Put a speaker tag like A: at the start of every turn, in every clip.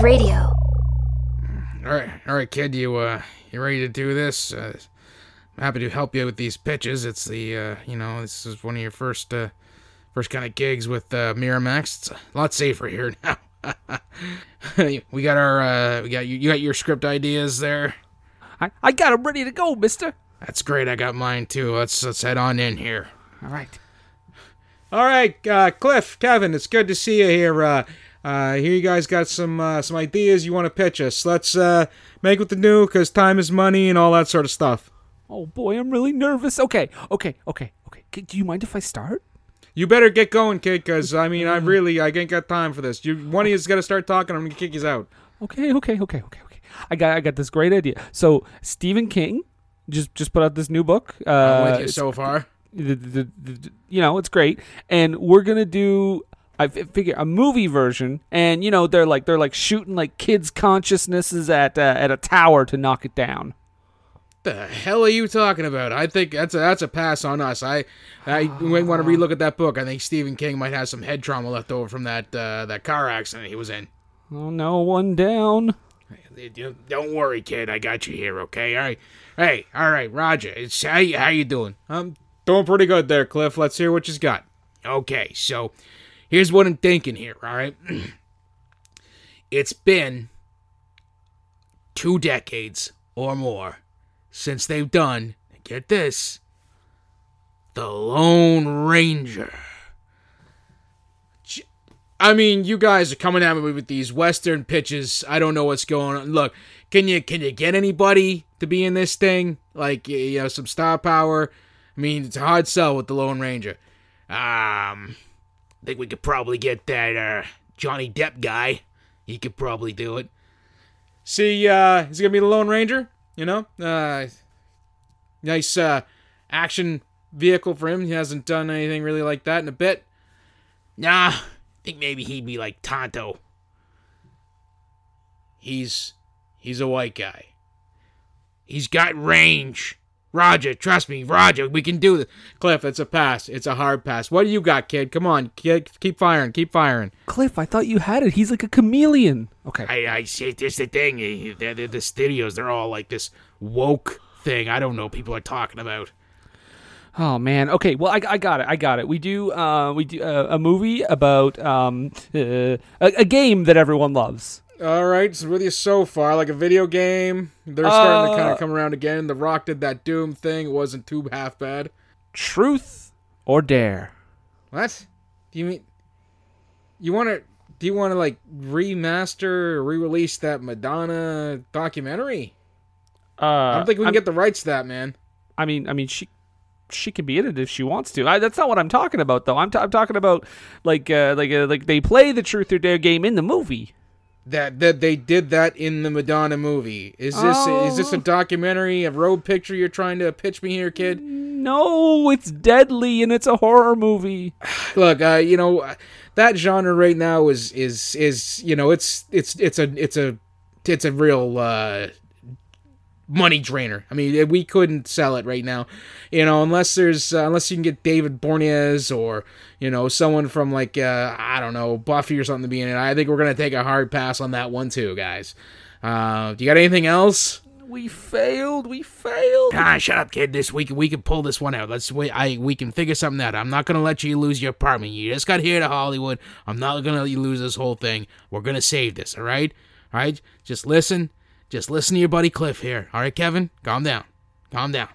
A: Wave Radio.
B: All right, all right, kid. You uh, you ready to do this? Uh, I'm happy to help you with these pitches. It's the uh, you know, this is one of your first uh, first kind of gigs with uh, Miramax. It's a lot safer here now. we got our uh, we got you, you got your script ideas there.
C: I, I got him ready to go, mister.
B: That's great. I got mine too. Let's let's head on in here.
C: All right.
D: All right, uh, Cliff, Kevin, it's good to see you here. Uh, uh, here you guys got some uh, some ideas you want to pitch us. Let's uh, make with the new because time is money and all that sort of stuff.
C: Oh boy, I'm really nervous. Okay, okay, okay, okay. Do you mind if I start?
D: You better get going, kid, because I mean, I really I ain't got time for this. You one of you's got to start talking. I'm gonna kick you out.
C: Okay, okay, okay, okay, okay. I got I got this great idea. So Stephen King just just put out this new book. Uh,
B: I'm with you so far.
C: the, the, the- you know, it's great, and we're gonna do. I figure a movie version, and you know they're like they're like shooting like kids' consciousnesses at uh, at a tower to knock it down.
B: The hell are you talking about? I think that's a that's a pass on us. I I might want to relook at that book. I think Stephen King might have some head trauma left over from that uh, that car accident he was in.
C: Oh no, one down.
B: Don't worry, kid. I got you here. Okay. All right. Hey. All right, Roger. It's how you, how you doing?
D: I'm doing pretty good there, Cliff. Let's hear what you've got.
B: Okay. So here's what I'm thinking here. All right. it's been two decades or more since they've done. Get this. The Lone Ranger. I mean, you guys are coming at me with these Western pitches. I don't know what's going on. Look, can you can you get anybody to be in this thing? Like you know, some star power. I mean, it's a hard sell with the Lone Ranger. Um, I think we could probably get that uh, Johnny Depp guy. He could probably do it.
D: See, uh, is he gonna be the Lone Ranger? You know, uh, nice uh, action vehicle for him. He hasn't done anything really like that in a bit.
B: Nah, I think maybe he'd be like Tonto. He's he's a white guy. He's got range. Roger, trust me, Roger, we can do this.
D: Cliff, it's a pass. It's a hard pass. What do you got, kid? Come on, kid, keep firing, keep firing.
C: Cliff, I thought you had it. He's like a chameleon. Okay.
B: I I say this the thing. eh, The, the, studios, they're all like this woke thing. I don't know what people are talking about.
C: Oh man. Okay. Well, I, I got it. I got it. We do uh, we do uh, a movie about um, uh, a, a game that everyone loves.
D: All right, so with you so far, like a video game. They're starting to kind
C: Uh,
D: of come around again. The Rock did that Doom thing. It wasn't too half bad.
C: Truth or dare.
D: What? Do you mean? You want to? Do you want to like remaster or re-release that Madonna documentary?
C: Uh,
D: I don't think we can
C: I'm-
D: get the rights to that, man.
C: I mean, I mean, she she can be in it if she wants to. I, that's not what I'm talking about, though. I'm, t- I'm talking about like uh, like uh, like they play the truth or dare game in the movie.
D: That that they did that in the Madonna movie. Is this is this a
C: Oh.
D: documentary, a road picture you're trying to pitch me here, kid?
C: No, it's deadly and it's a horror movie.
D: Look, uh, you know that genre right now is is is you know it's it's it's a it's a it's a real uh money drainer. I mean, we couldn't sell it right now, you know, unless there's uh, unless you can get David Boreanaz or you know someone from like uh, I don't know Buffy or something to be in it. I think we're gonna take a hard pass on that one too, guys. Uh, do you got anything else?
C: We failed. We failed.
B: Ah, shut up, kid. This week we can pull this one out. Let's wait. I we can figure something out. I'm not gonna let you lose your apartment. You just got here to Hollywood. I'm not gonna let you lose this whole thing. We're gonna save this. All right, all right. Just listen. Just listen to your buddy Cliff here. All right, Kevin. Calm down. Calm down.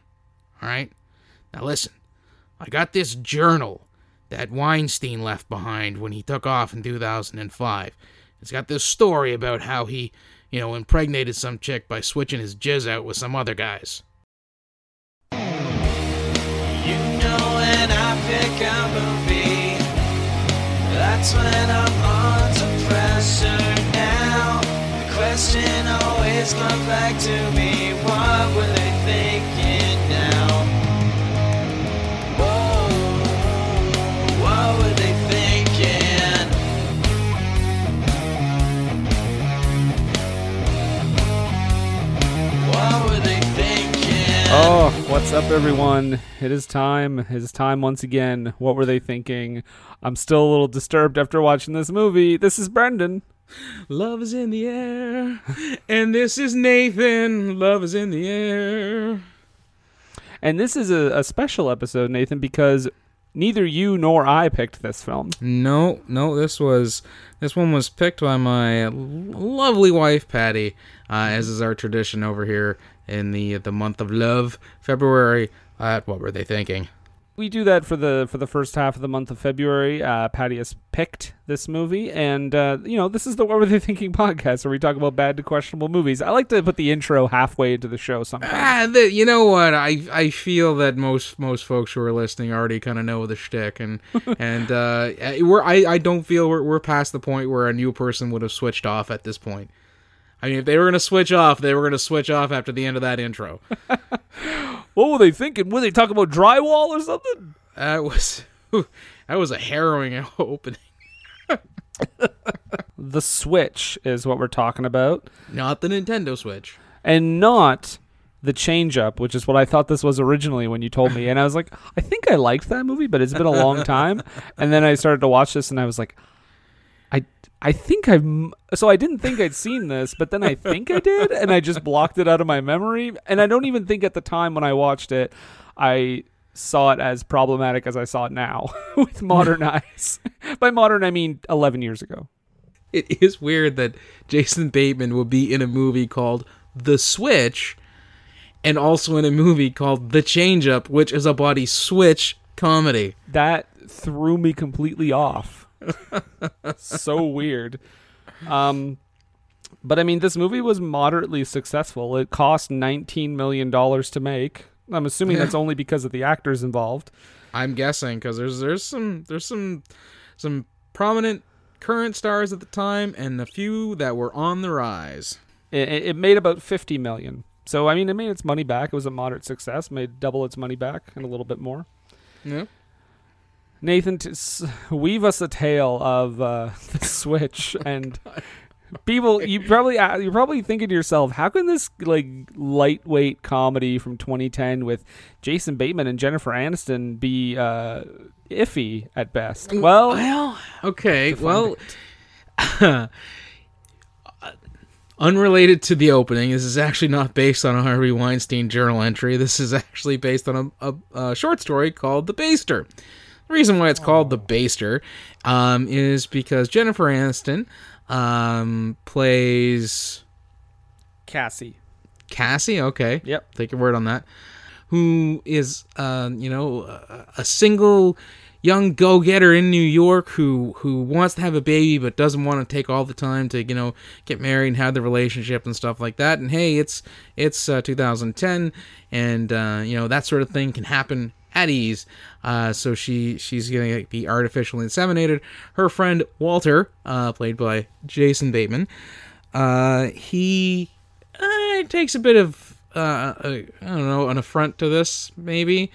B: All right. Now listen. I got this journal that Weinstein left behind when he took off in 2005. It's got this story about how he, you know, impregnated some chick by switching his jizz out with some other guys.
E: You know when I pick a that's when I'm under pressure question always comes back to me, what were they thinking now? Thinking? What were they thinking?
C: Oh, what's up, everyone? It is time. It is time once again. What were they thinking? I'm still a little disturbed after watching this movie. This is Brendan.
D: Love is in the air. And this is Nathan. Love is in the air.
C: And this is a, a special episode, Nathan, because neither you nor I picked this film.
D: No, no, this was this one was picked by my lovely wife Patty, uh, as is our tradition over here in the the month of love, February. Uh, what were they thinking?
C: We do that for the for the first half of the month of February. Uh, Patty has picked this movie, and uh, you know this is the What Were They Thinking podcast, where we talk about bad to questionable movies. I like to put the intro halfway into the show sometimes.
D: Ah, the, you know what? I I feel that most most folks who are listening already kind of know the shtick, and and uh, we're I, I don't feel we're we're past the point where a new person would have switched off at this point. I mean, if they were gonna switch off, they were gonna switch off after the end of that intro.
C: What were they thinking? Were they talking about drywall or something?
D: That was that was a harrowing opening.
C: The Switch is what we're talking about,
D: Not the Nintendo Switch.
C: and not the Change Up, which is what I thought this was originally when you told me. And I was like, I think I liked that movie, but it's been a long time. And then I started to watch this, and I was like, I I think I've so I didn't think I'd seen this, but then I think I did, and I just blocked it out of my memory. And I don't even think at the time when I watched it, I saw it as problematic as I saw it now with modern eyes. By modern, I mean 11 years ago.
D: It is weird that Jason Bateman would be in a movie called The Switch and also in a movie called The Change Up, which is a body switch comedy.
C: that threw me completely off. so weird. Um, but I mean, this movie was moderately successful. It cost nineteen million dollars to make. I'm assuming that's only because of the actors involved.
D: I'm guessing because there's there's some there's some some prominent current stars at the time and a few that were on the rise.
C: It, it it made about fifty million. So I mean, it made its money back. It was a moderate success. Made double its money back and a little bit more.
D: Yeah.
C: Nathan, t- s- weave us a tale of uh, the Switch and people. You probably uh, you're probably thinking to yourself, how can this like lightweight comedy from 2010 with Jason Bateman and Jennifer Aniston be uh, iffy at best? Well,
D: Well, okay. Well, unrelated to the opening, this is actually not based on a Harvey Weinstein journal entry. This is actually based on a, a, a short story called The Baster. The reason why it's called The Baster um, is because Jennifer Aniston um, plays
C: Cassie.
D: Cassie. Okay.
C: Yep.
D: Take your word on that. Who is, uh, you know, a, a single young go-getter in New York who who wants to have a baby but doesn't want to take all the time to you know get married and have the relationship and stuff like that. And hey, it's it's uh, 2010, and uh, you know that sort of thing can happen at ease. Uh, so she she's gonna be artificially inseminated. Her friend Walter, uh, played by Jason Bateman, uh, he uh, takes a bit of uh, uh, I don't know an affront to this maybe,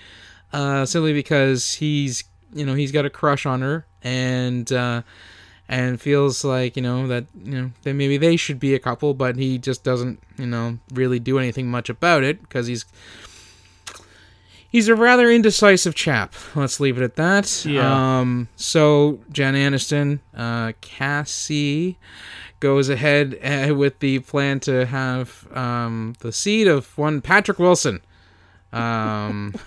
D: uh, simply because he's you know he's got a crush on her and and feels like you know that you know that maybe they should be a couple, but he just doesn't you know really do anything much about it because he's he's a rather indecisive chap. Let's leave it at that.
C: Yeah.
D: Um. So Jen Aniston, uh, Cassie, goes ahead uh, with the plan to have um the seed of one Patrick Wilson. Um.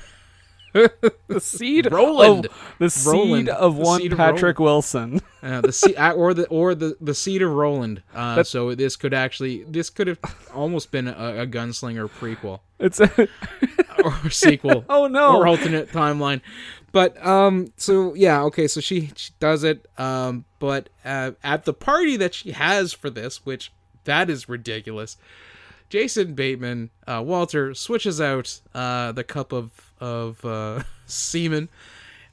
C: The seed
D: Roland.
C: of the seed
D: Roland.
C: of one
D: seed of
C: Patrick Wilson.
D: Uh, the seed, or the or the the seed of Roland. Uh, so this could actually this could have almost been a, a gunslinger prequel
C: It's a,
D: or sequel.
C: oh no.
D: or alternate timeline. But um, so yeah, okay, so she, she does it. Um, but uh, at the party that she has for this, which that is ridiculous. Jason Bateman, uh, Walter switches out uh, the cup of of uh, semen,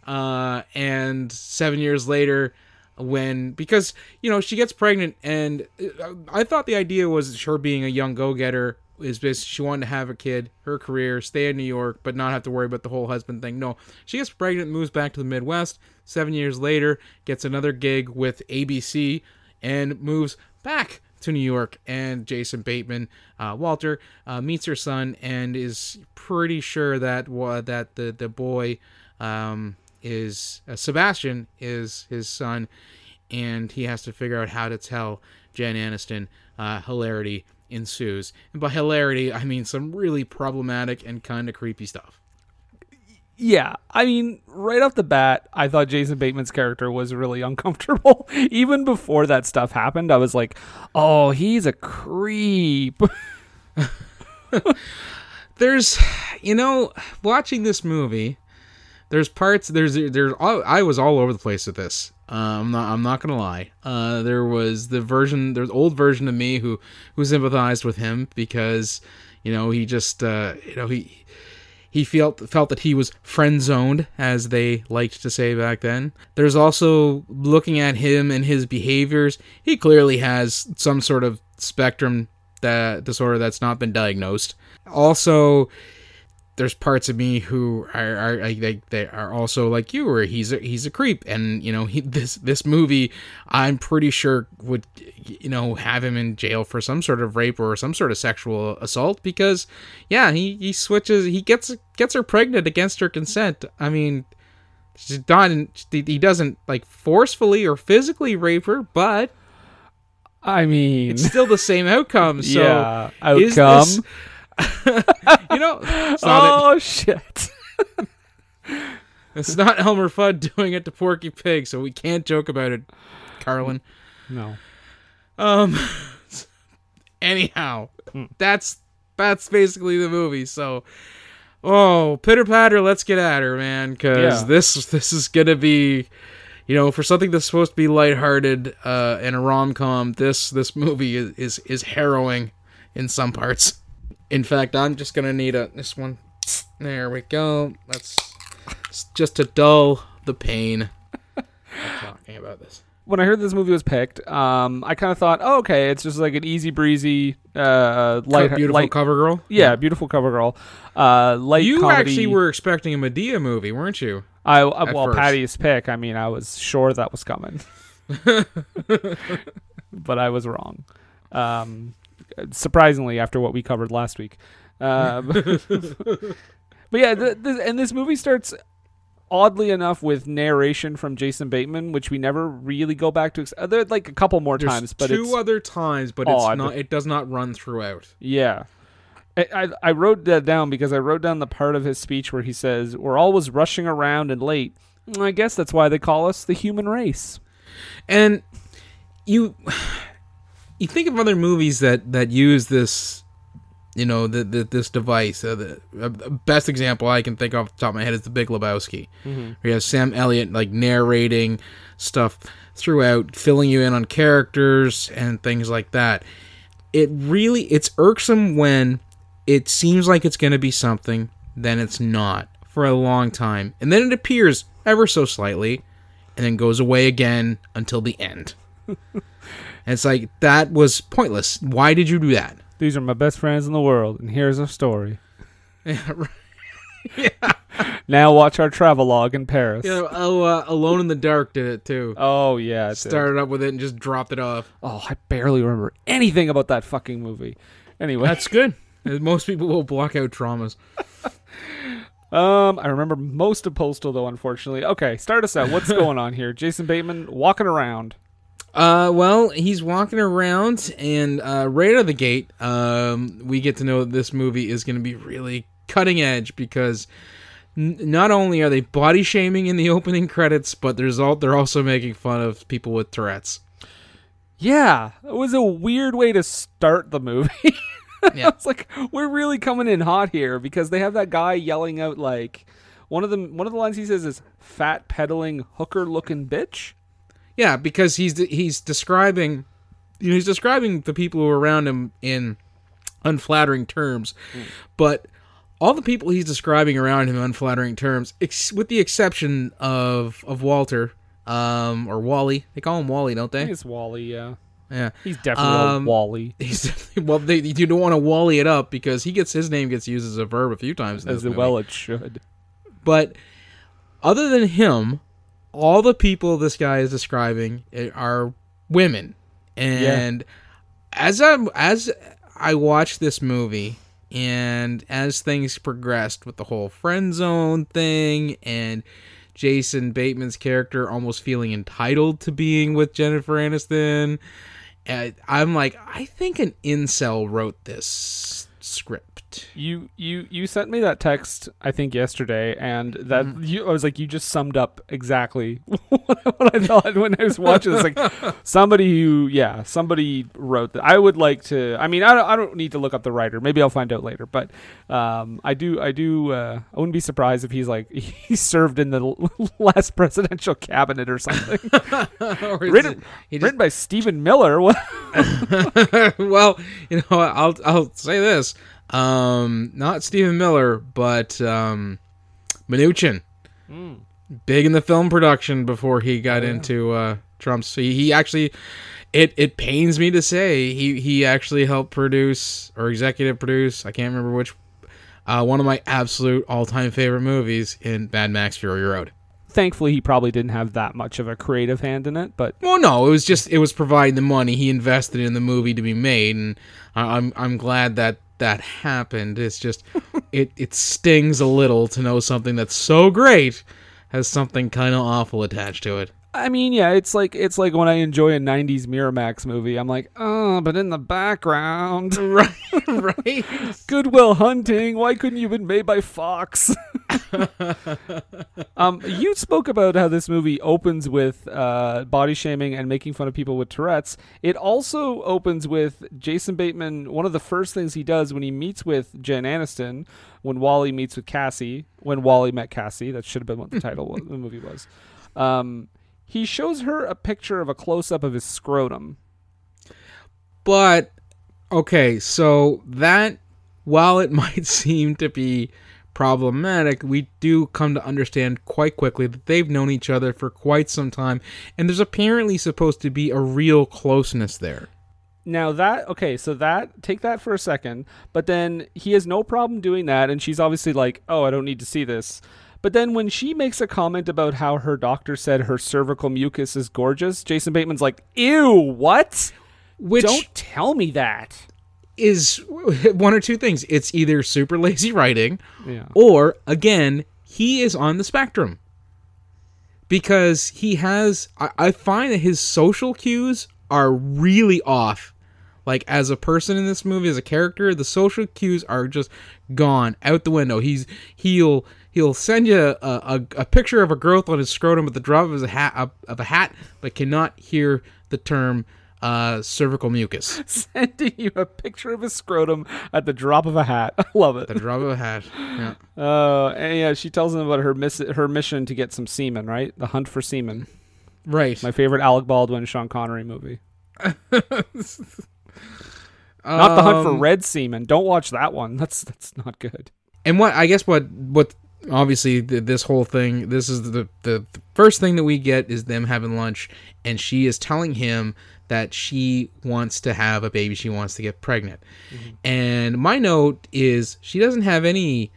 D: uh, and seven years later, when because you know she gets pregnant, and uh, I thought the idea was her being a young go getter is basically she wanted to have a kid, her career, stay in New York, but not have to worry about the whole husband thing. No, she gets pregnant, moves back to the Midwest. Seven years later, gets another gig with ABC, and moves back to New York. And Jason Bateman, uh, Walter, uh, meets her son and is pretty sure that uh, that the the boy um, is uh, Sebastian is his son, and he has to figure out how to tell Jen Aniston. Uh, hilarity ensues, and by hilarity, I mean some really problematic and kind of creepy stuff.
C: Yeah, I mean, right off the bat, I thought Jason Bateman's character was really uncomfortable. Even before that stuff happened, I was like, "Oh, he's a creep."
D: there's you know watching this movie there's parts there's there's i was all over the place with this uh, i'm not i'm not gonna lie uh, there was the version there's old version of me who who sympathized with him because you know he just uh, you know he he felt felt that he was friend zoned as they liked to say back then. There's also looking at him and his behaviors he clearly has some sort of spectrum that disorder that's not been diagnosed. Also there's parts of me who are, are they, they are also like you where he's a, he's a creep. And you know he, this this movie I'm pretty sure would you know have him in jail for some sort of rape or some sort of sexual assault because yeah he, he switches he gets gets her pregnant against her consent. I mean she's not he doesn't like forcefully or physically rape her but
C: I mean,
D: it's still the same outcome. So
C: yeah,
D: is
C: outcome.
D: this- you know, it's not,
C: oh shit!
D: it's not Elmer Fudd doing it to Porky Pig, so we can't joke about it, Carlin.
C: no.
D: Um. Anyhow, that's that's basically the movie. So, oh, pitter patter, let's get at her, man, because
C: Yeah.
D: this this is gonna be, you know, for something that's supposed to be lighthearted uh, and a rom com. This this movie is, is is harrowing in some parts. In fact, I'm just gonna need a this one. There we go. That's just to dull the pain. of talking about this.
C: When I heard this movie was picked, um, I kind of thought, oh, okay, it's just like an easy breezy, uh, light,
D: beautiful
C: light,
D: cover girl.
C: yeah, beautiful cover girl, uh, light.
D: You
C: comedy.
D: actually were expecting a Madea movie, weren't you?
C: I,
D: at
C: well,
D: first.
C: Patty's pick. I mean, I was sure that was coming, but I was wrong. Um, surprisingly, after what we covered last week. Um, but yeah, th th and this movie starts oddly enough with narration from Jason Bateman, which we never really go back to. ex- uh, There like a couple more
D: There's
C: times, but
D: two other times, but
C: odd.
D: it's not. It does not run throughout.
C: Yeah. I, I, I wrote that down because I wrote down the part of his speech where he says, We're always rushing around and late. I guess that's why they call us the human race.
D: And you, you think of other movies that that use this, you know, the, the this device. Uh, the uh, best example I can think of off the top of my head is The Big Lebowski. Where you have Sam Elliott like narrating stuff throughout, filling you in on characters and things like that. It really it's irksome when it seems like it's going to be something, then it's not for a long time, and then it appears ever so slightly, and then goes away again until the end. and it's like that was pointless. Why did you do that?
C: These are my best friends in the world, and here's our story.
D: Yeah, right.
C: Now watch our travelogue in Paris.
D: Know, oh, uh, Alone in the Dark did it too.
C: Oh, yeah.
D: Started up with it and just dropped it off.
C: Oh, I barely remember anything about that fucking movie. Anyway,
D: That's good. Most people will block out traumas.
C: um, I remember most of Postal, though, unfortunately. Okay, start us out. What's going on here? Jason Bateman walking around.
D: Uh, well, he's walking around, and uh, right out of the gate, um, we get to know that this movie is going to be really cutting edge because n- not only are they body shaming in the opening credits, but there's all they're also making fun of people with Tourette's.
C: Yeah, it was a weird way to start the movie.
D: Yeah.
C: it's like we're really coming in hot here because they have that guy yelling out like one of them. One of the lines he says is "fat peddling hooker looking bitch."
D: Yeah, because he's he's describing, you know, he's describing the people who are around him in unflattering terms, but all the people he's describing around him in unflattering terms, ex- with the exception of of Walter, um, or Wally. They call him Wally, don't they?
C: it's Wally. Yeah,
D: Yeah.
C: he's definitely
D: Um,
C: a Wally,
D: He's well. They you don't want to Wally it up because he gets his name gets used as a verb a few times. In
C: as
D: this movie.
C: well it should.
D: But other than him, all the people this guy is describing eh, are women. And as I as I watched this movie and as things progressed with the whole friend zone thing and Jason Bateman's character almost feeling entitled to being with Jennifer Aniston. Eh, I'm like, I think an incel wrote this script.
C: You you you sent me that text I think yesterday, and that you, I was like, you just summed up exactly what I thought when I was watching this. Like somebody who, yeah, somebody wrote that. I would like to. I mean, I don't, I don't need to look up the writer. Maybe I'll find out later. But um, I do I do. Uh, I wouldn't be surprised if he's like he served in the last presidential cabinet or something.
D: Or
C: written
D: it- just-
C: written by Stephen Miller.
D: Well, you know, I'll I'll say this. Um, not Stephen Miller, but um, Mnuchin. Big in the film production before he got into uh, Trump's. He, he actually, it it pains me to say he he actually helped produce or executive produce. I can't remember which. Uh, one of my absolute all time favorite movies in Mad Max Fury Road.
C: Thankfully, he probably didn't have that much of a creative hand in it, but
D: Well, no, it was just it was providing the money. He invested in the movie to be made, and I- I'm I'm glad that that happened. It's just it it stings a little to know something that's so great has something kind of awful attached to it.
C: I mean, yeah, it's like it's like when I enjoy a '90s Miramax movie. I'm like, oh, but in the background,
D: Right, right.
C: Good Will Hunting. Why couldn't you have been made by Fox? um, you spoke about how this movie opens with uh, body shaming and making fun of people with Tourette's. It also opens with Jason Bateman. One of the first things he does when he meets with Jen Aniston, when Wally meets with Cassie, when Wally met Cassie. That should have been what the title of the movie was. Um, he shows her a picture of a close up of his scrotum.
D: But okay, so that while it might seem to be problematic, we do come to understand quite quickly that they've known each other for quite some time, and there's apparently supposed to be a real closeness there.
C: Now that okay, so that take that for a second, but then he has no problem doing that, and she's obviously like, "Oh, I don't need to see this." But then when she makes a comment about how her doctor said her cervical mucus is gorgeous, Jason Bateman's like, "Ew, what?
D: Which
C: Don't tell me that."
D: Is one or two things. It's either super lazy writing,
C: Yeah.
D: or again, he is on the spectrum. Because he has, I, I find that his social cues are really off. Like as a person in this movie, as a character, the social cues are just gone out the window. He's he'll he'll send you a, a, a picture of a growth on his scrotum at the drop of his hat of a hat, but cannot hear the term uh, cervical mucus.
C: Sending you a picture of his scrotum at the drop of a hat. I love it.
D: The drop of a hat. Yeah.
C: Uh, and yeah, she tells him about her miss- her mission to get some semen, right? The hunt for semen.
D: Right.
C: My favorite Alec Baldwin, Sean Connery movie. Not the hunt for
D: Um,
C: red semen. Don't watch that one. That's that's not good.
D: and what I guess what what obviously th- this whole thing this is the, the the first thing that we get is them having lunch and she is telling him that she wants to have a baby she wants to get pregnant. And my note is she doesn't have any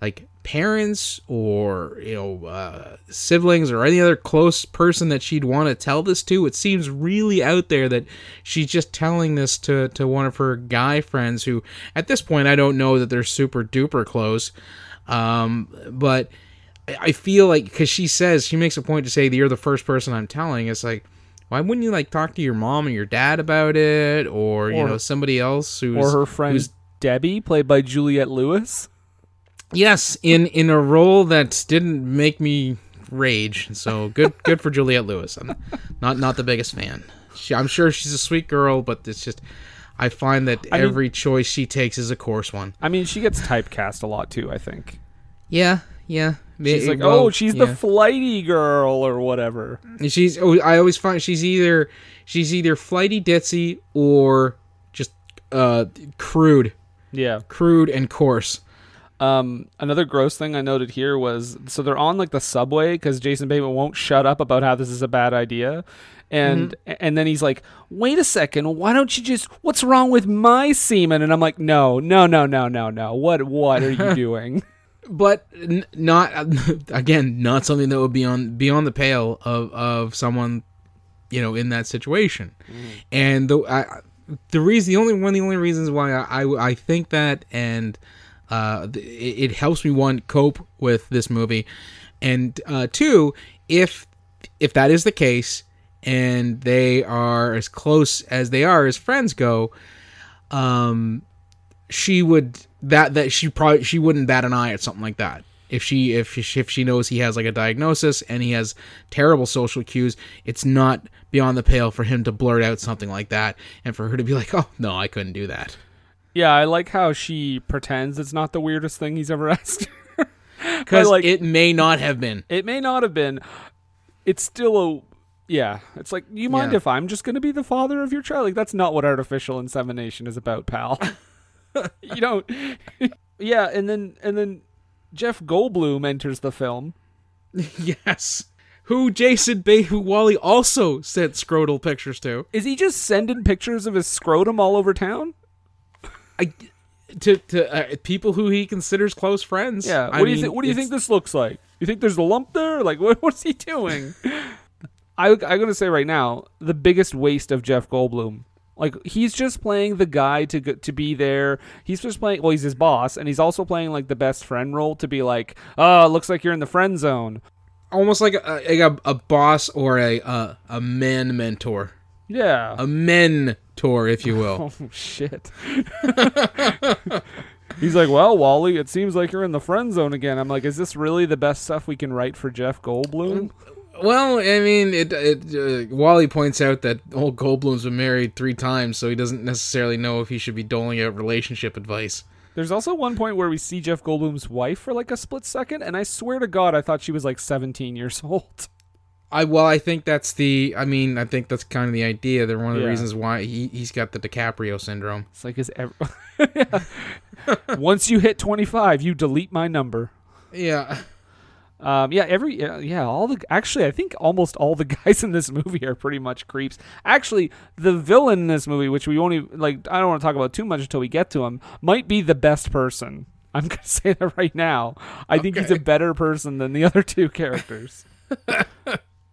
D: like parents or you know uh, siblings or any other close person that she'd want to tell this to. It seems really out there that she's just telling this to to one of her guy friends who at this point i don't know that they're super duper close. Um but I- i feel like because she says she makes a point to say that you're the first person i'm telling. It's like why wouldn't you like talk to your mom or your dad about it or, you know somebody else who's
C: Or her friend
D: who's
C: Debbie, played by Juliette Lewis.
D: Yes, in in a role that didn't make me rage. So good good for Juliette Lewis. I'm not not the biggest fan. She, I'm sure she's a sweet girl, but it's just I find that
C: I mean-
D: every choice she takes is a coarse one.
C: I mean, she gets typecast a lot too. I think
D: Yeah, yeah.
C: She's
D: Eh,
C: like,
D: well,
C: oh, she's the flighty girl or whatever.
D: she's. Oh, I always find she's either she's either flighty ditzy or just uh crude,
C: Yeah.
D: crude and coarse.
C: Um, another gross thing I noted here was so they're on like the subway because Jason Bateman won't shut up about how this is a bad idea, and and then he's like, "Wait a second, why don't you just? What's wrong with my semen?" And I'm like, "No, no, no, no, no, no. What what are you doing?"
D: But n- not again not something that would be on beyond the pale of of someone you know in that situation. And the I, the reason the only one of the only reasons why I I, I think that and uh it, it helps me one cope with this movie. And uh, two, if if that is the case, and they are as close as they are as friends go, um, she would that that she probably she wouldn't bat an eye at something like that. If she if she, if she knows he has like a diagnosis and he has terrible social cues, it's not beyond the pale for him to blurt out something like that and for her to be like, "Oh no, I couldn't do that."
C: Yeah, I like how she pretends it's not the weirdest thing he's ever asked.
D: Because
C: like-
D: it may not have been.
C: it may not have been. It's still a. Yeah, it's like you mind
D: Yeah.
C: if I'm just gonna be the father of your child? Like that's not what artificial insemination is about, pal. you don't. yeah, and then and then Jeff Goldblum enters the film.
D: Yes. Who Jason Bay, who Wally also sent scrotal pictures to.
C: Is he just sending pictures of his scrotum all over town?
D: I, to to uh, people who he considers close friends.
C: Yeah.
D: I
C: What do you
D: mean,
C: think? What do you
D: it's-
C: think this looks like? You think there's a lump there? Like what, what's he doing? I I'm gonna say right now the biggest waste of Jeff Goldblum. Like he's just playing the guy to to be there. He's just playing. Well, he's his boss, and he's also playing like the best friend role to be like, oh, it looks like you're in the friend zone.
D: almost like a, like a, a boss or a uh, a men mentor,
C: Yeah.
D: a mentor, if you will.
C: Oh shit. He's like, well, Wally, it seems like you're in the friend zone again. I'm like, is this really the best stuff we can write for Jeff Goldblum?
D: Well, I mean, it, it uh, Wally points out that old Goldblum's been married three times, so he doesn't necessarily know if he should be doling out relationship advice.
C: There's also one point where we see Jeff Goldblum's wife for like a split second, and I swear to God, I thought she was like 17 years old.
D: I well, I think that's the. I mean, I think that's kind of the idea. They're one of the
C: Yeah.
D: reasons why he he's got the DiCaprio syndrome.
C: It's like, is ever. Once you hit 25, you delete my number.
D: Yeah.
C: Um, yeah, every yeah, yeah, all the actually, I think almost all the guys in this movie are pretty much creeps. Actually, the villain in this movie, which we won't like, I don't want to talk about too much until we get to him, might be the best person. I'm gonna say that right now. I think he's a better person than the other two characters.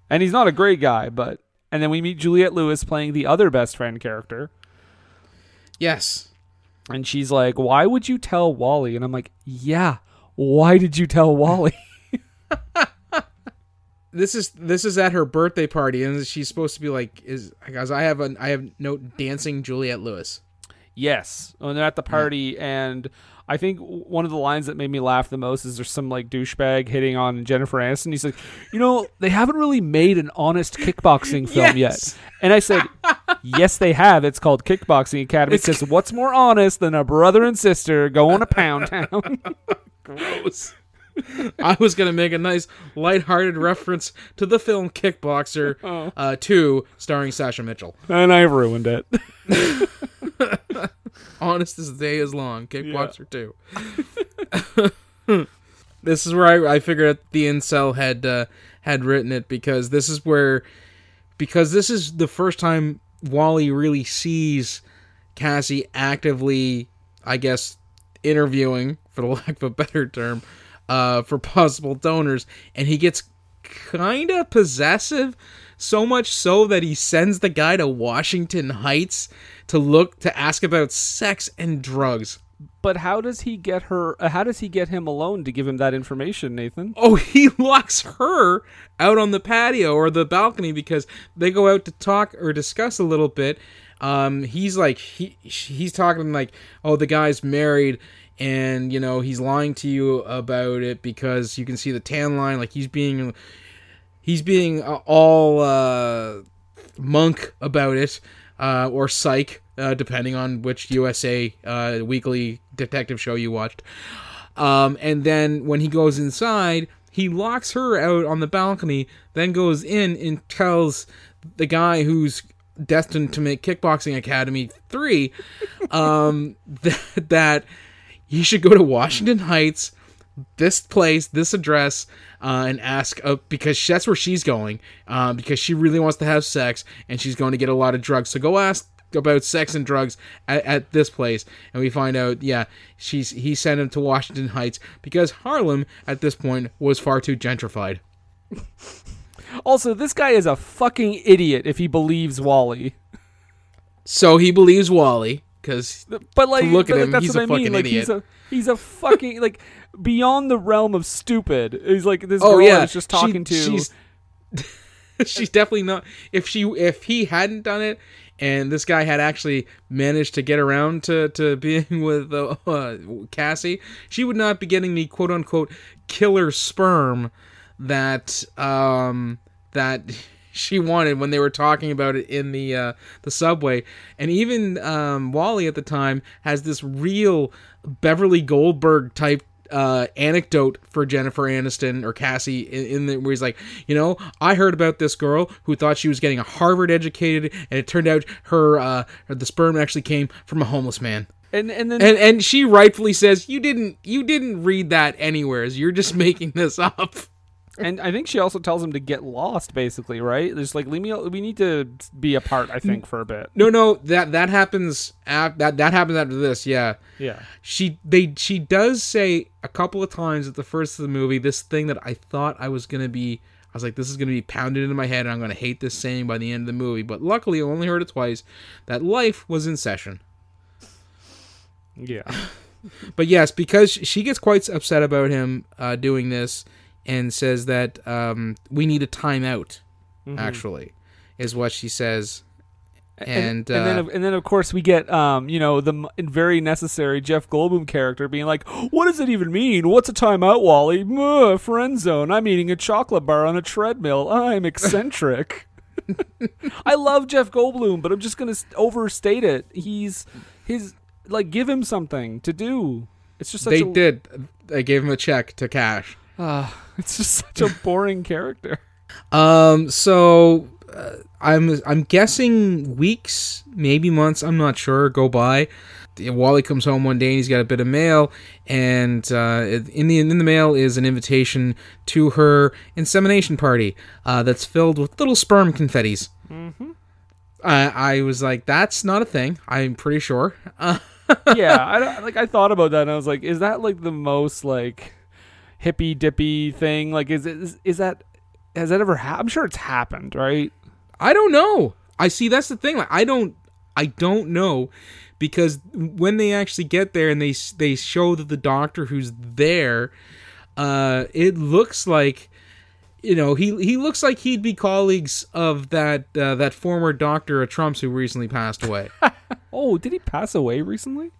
C: and he's not a great guy, but and then we meet Juliette Lewis playing the other best friend character.
D: Yes.
C: And she's like, Why would you tell Wally? And I'm like, Yeah, why did you tell Wally?
D: this is this is at her birthday party and she's supposed to be like is guys i have a i have note dancing Juliette lewis
C: Yes, when they're at the party, and I think one of the lines that made me laugh the most is there's some like douchebag hitting on Jennifer Aniston. He's like, you know, they haven't really made an honest kickboxing film
D: Yes.
C: yet, and I said, yes, they have. It's called Kickboxing Academy. Because what's more honest than a brother and sister going to Pound Town?
D: gross i was gonna make a nice lighthearted reference to the film kickboxer
C: Oh.
D: uh 2 starring sasha mitchell
C: and I ruined it.
D: honest as the day is long kickboxer 2 this is where I, I figured out the incel had uh, had written it because this is where because this is the first time Wally really sees Cassie actively, I guess, interviewing for the lack of a better term, uh, for possible donors, and he gets kind of possessive, so much so that he sends the guy to Washington Heights to look to ask about sex and drugs.
C: But how does he get her? Uh, how does he get him alone to give him that information, Nathan?
D: Oh, he locks her out on the patio or the balcony because they go out to talk or discuss a little bit. Um, he's like he he's talking like, oh, the guy's married, and you know he's lying to you about it because you can see the tan line. Like he's being he's being all uh, monk about it uh, or psych, uh, depending on which USA uh, weekly detective show you watched. Um, and then when he goes inside, he locks her out on the balcony, then goes in and tells the guy who's destined to make Kickboxing Academy 3 um, that, that he should go to Washington Heights, this place, this address, uh, and ask uh, because that's where she's going uh, because she really wants to have sex and she's going to get a lot of drugs. So go ask about sex and drugs at, at this place, and we find out, yeah, she's he sent him to Washington Heights because Harlem at this point was far too gentrified.
C: Also, this guy is a fucking idiot if he believes Wally.
D: So he believes Wally. Because
C: But like,
D: look at
C: like,
D: him,
C: that's
D: he's
C: what
D: a
C: I mean.
D: fucking
C: Like
D: idiot.
C: he's a he's a fucking like beyond the realm of stupid. He's like this
D: oh
C: girl
D: yeah,
C: I was just talking
D: She-
C: to.
D: She's she's definitely not. If she if he hadn't done it, and this guy had actually managed to get around to to being with uh, uh, Cassie, she would not be getting the quote unquote killer sperm that um that she wanted when they were talking about it in the uh, the subway, and even um, Wally at the time has this real Beverly Goldberg type uh, anecdote for Jennifer Aniston or Cassie in, in the, where he's like, you know, I heard about this girl who thought she was getting a Harvard educated, and it turned out her uh, the sperm actually came from a homeless man.
C: and and then
D: And and she rightfully says, you didn't you didn't read that anywhere. You're just making this up.
C: And I think she also tells him to get lost, basically, right? There's like leave me. We need to be apart. I think for a bit.
D: No, no, that that happens. Af- that that happens after this. Yeah,
C: Yeah.
D: she they she does say a couple of times at the first of the movie this thing that I thought I was gonna be. I was like, this is gonna be pounded into my head, and I'm gonna hate this saying by the end of the movie. But luckily, I only heard it twice. That life was in session.
C: Yeah.
D: But yes, because she gets quite upset about him uh, doing this, and says that um, we need a timeout. Actually, is what she says. And,
C: and, then
D: uh,
C: of- and then of course we get um you know the very necessary Jeff Goldblum character being like what does it even mean what's a timeout Wally Muh, friend zone I'm eating a chocolate bar on a treadmill I'm eccentric I love Jeff Goldblum but I'm just gonna overstate it he's his like give him something to do it's just such
D: they
C: a,
D: did. They gave him a check to cash.
C: Ah, it's just such a boring character
D: Um. So uh, I'm I'm guessing weeks, maybe months. I'm not sure. Go by. Wally comes home one day and he's got a bit of mail, and uh, in the in the mail is an invitation to her insemination party uh, that's filled with little sperm confettis. Mm-hmm. I I was like, that's not a thing. I'm pretty sure. Uh,
C: yeah, I like I thought about that and I was like, is that like the most like hippy dippy thing? Like, is it is, is that has that ever happened? I'm sure it's happened, right?
D: I don't know. I see that's the thing. Like I don't I don't know because when they actually get there and they they show that the doctor who's there uh it looks like you know he he looks like he'd be colleagues of that uh, that former doctor of Trump's who recently passed away.
C: Oh, did he pass away recently?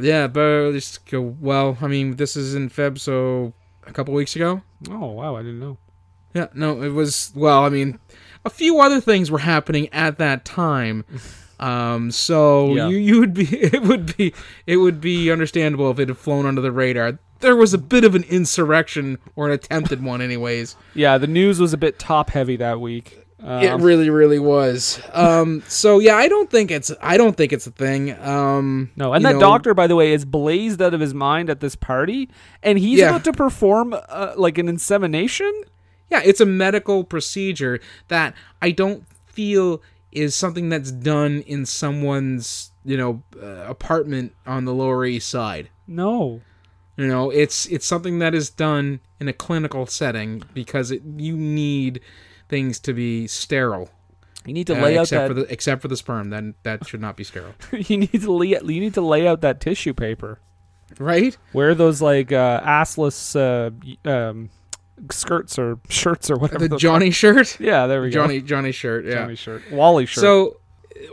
D: yeah, but just go well, I mean this is in Feb so a couple weeks ago.
C: Oh wow, I didn't know.
D: Yeah, no, it was well. I mean, a few other things were happening at that time, um, so
C: Yeah.
D: you you would be it would be it would be understandable if it had flown under the radar. There was a bit of an insurrection or an attempted one, anyways.
C: Yeah, the news was a bit top heavy that week. Um,
D: it really, really was. Um, so yeah, I don't think it's I don't think it's a thing. Um,
C: no, and that
D: know,
C: doctor, by the way, is blazed out of his mind at this party, and he's
D: Yeah.
C: about to perform uh, like an insemination.
D: Yeah, it's a medical procedure that I don't feel is something that's done in someone's you know uh, apartment on the Lower East Side.
C: No,
D: You know, it's it's something that is done in a clinical setting because it, you need things to be sterile.
C: you need to
D: uh,
C: lay out
D: except
C: that.
D: for the except for the sperm, then that should not be sterile,
C: you need to lay. You need to lay out that tissue paper.
D: right?
C: Wear those like uh, assless uh, um, skirts or shirts or whatever.
D: The Johnny shirt,
C: Yeah, there we go.
D: Johnny Johnny shirt, yeah.
C: Johnny shirt. Wally shirt.
D: So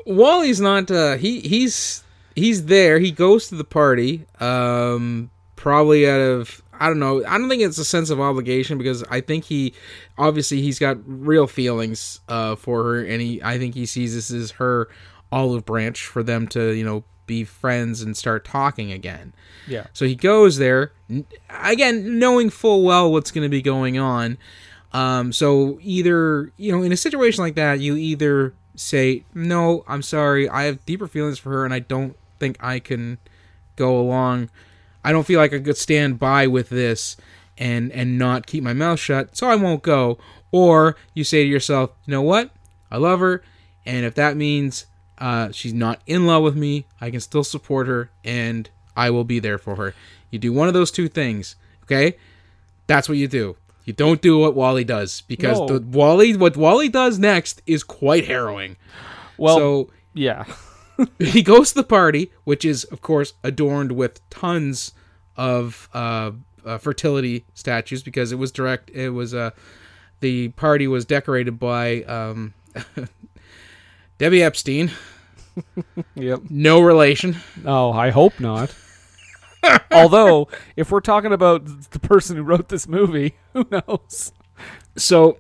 D: Wally's not uh he he's he's there. He goes to the party um probably out of I don't know. I don't think it's a sense of obligation because I think he obviously he's got real feelings uh for her and he I think he sees this as her olive branch for them to, you know, be friends and start talking again.
C: yeah.
D: So he goes there again, knowing full well what's going to be going on. Um, so either you know, in a situation like that, you either say, "No, I'm sorry, I have deeper feelings for her, and I don't think I can go along. I don't feel like I could stand by with this and and not keep my mouth shut, so I won't go." Or you say to yourself, "You know what? I love her, and if that means uh, she's not in love with me, I can still support her, and I will be there for her." You do one of those two things, okay? That's what you do. You don't do what Wally does because
C: No.
D: the Wally what Wally does next is quite harrowing.
C: Well,
D: so
C: yeah.
D: he goes to the party, which is of course adorned with tons of uh, uh, fertility statues because it was direct. It was uh, the party was decorated by um, Debbie Epstein,
C: Yep.
D: no relation.
C: Oh, I hope not. Although, if we're talking about the person who wrote this movie, who knows?
D: So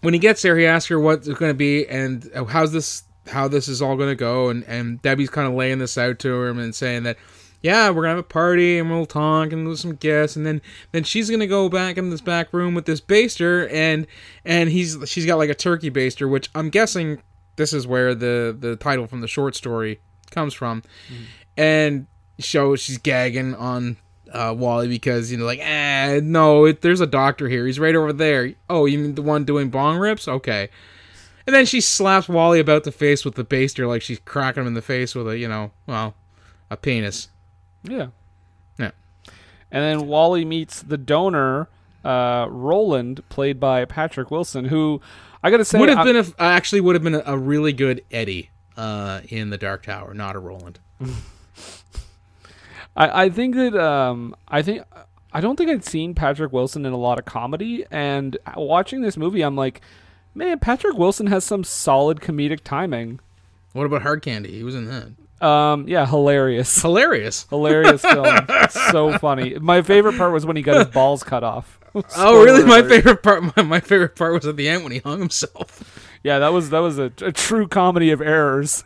D: when he gets there, he asks her what it's going to be and how's this, how this is all going to go, and and Debbie's kind of laying this out to him and saying that. Yeah, we're gonna have a party and we'll talk and do some guests, and then then she's gonna go back in this back room with this baster, and and he's she's got like a turkey baster, which I'm guessing this is where the the title from the short story comes from, and so she's gagging on uh, Wally because you know like ah no it, there's a doctor here. He's right over there. Oh you mean the one doing bong rips? Okay and then she slaps Wally about the face with the baster like she's cracking him in the face with a you know well a penis
C: Yeah.
D: Yeah.
C: And then Wally meets the donor, uh, Roland, played by Patrick Wilson, who I gotta say,
D: would have
C: I-
D: been a, actually would have been a, a really good Eddie uh, in the Dark Tower not a Roland
C: I, I think that um, I think I don't think I'd seen Patrick Wilson in a lot of comedy, and watching this movie, I'm like, man, Patrick Wilson has some solid comedic timing.
D: what about Hard Candy he was in that
C: Um, yeah, hilarious,
D: hilarious
C: hilarious film, so funny. My favorite part was when he got his balls cut off.
D: oh really my favorite part my, my favorite part was at the end when he hung himself
C: Yeah, that was that was a, a true comedy of errors.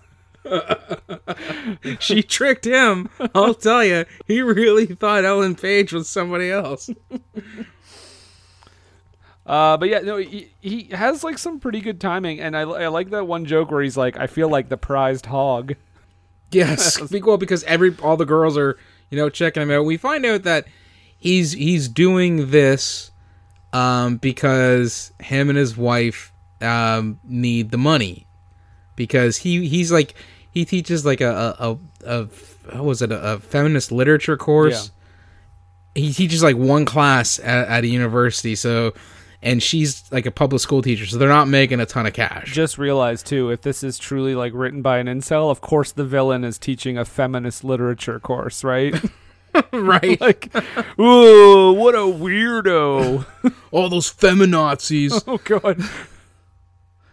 D: she tricked him. I'll tell you, he really thought Ellen Page was somebody else.
C: Uh, but yeah, no, he, he has like some pretty good timing, and I, I like that one joke where he's like, "I feel like the prized hog."
D: Yes, well, because every all the girls are you know checking him out. We find out that he's he's doing this um, because him and his wife um, need the money because he he's like he teaches like a a, a, a what was it a, a feminist literature course. He teaches like one class at, at a university, so and she's like a public school teacher, so they're not making a ton of cash.
C: Just realized too, if this is truly like written by an incel, of course the villain is teaching a feminist literature course, right?
D: right?
C: like, ooh, what a weirdo!
D: All those feminazis.
C: oh god,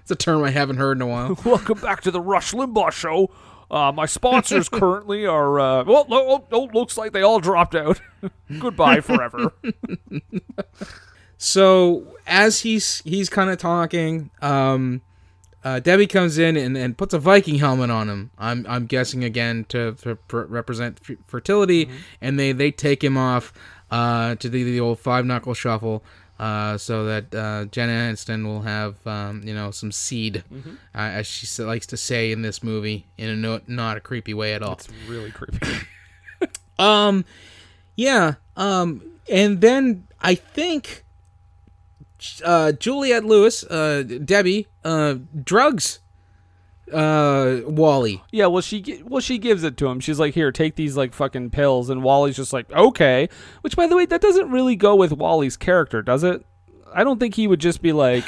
D: It's a term I haven't heard in a while.
C: welcome back to the Rush Limbaugh show. Uh, my sponsors currently are uh, well, lo- oh, looks like they all dropped out. Goodbye forever.
D: So as he's he's kind of talking, um, uh, Debbie comes in and, and puts a Viking helmet on him. I'm I'm guessing again to, to pr- represent f- fertility, and they they take him off uh, to the the old five knuckle shuffle. Uh, so that uh, Jenna Aniston will have, um, you know, some seed, uh, as she s- likes to say in this movie, in a no, not a creepy way at all.
C: It's really creepy.
D: Um, yeah. Um, and then I think uh, Juliette Lewis, uh, Debbie, uh, drugs uh, Wally.
C: Yeah, well she well she gives it to him. She's like, "Here, take these like fucking pills." And Wally's just like, "Okay." Which by the way, that doesn't really go with Wally's character, does it? I don't think he would just be like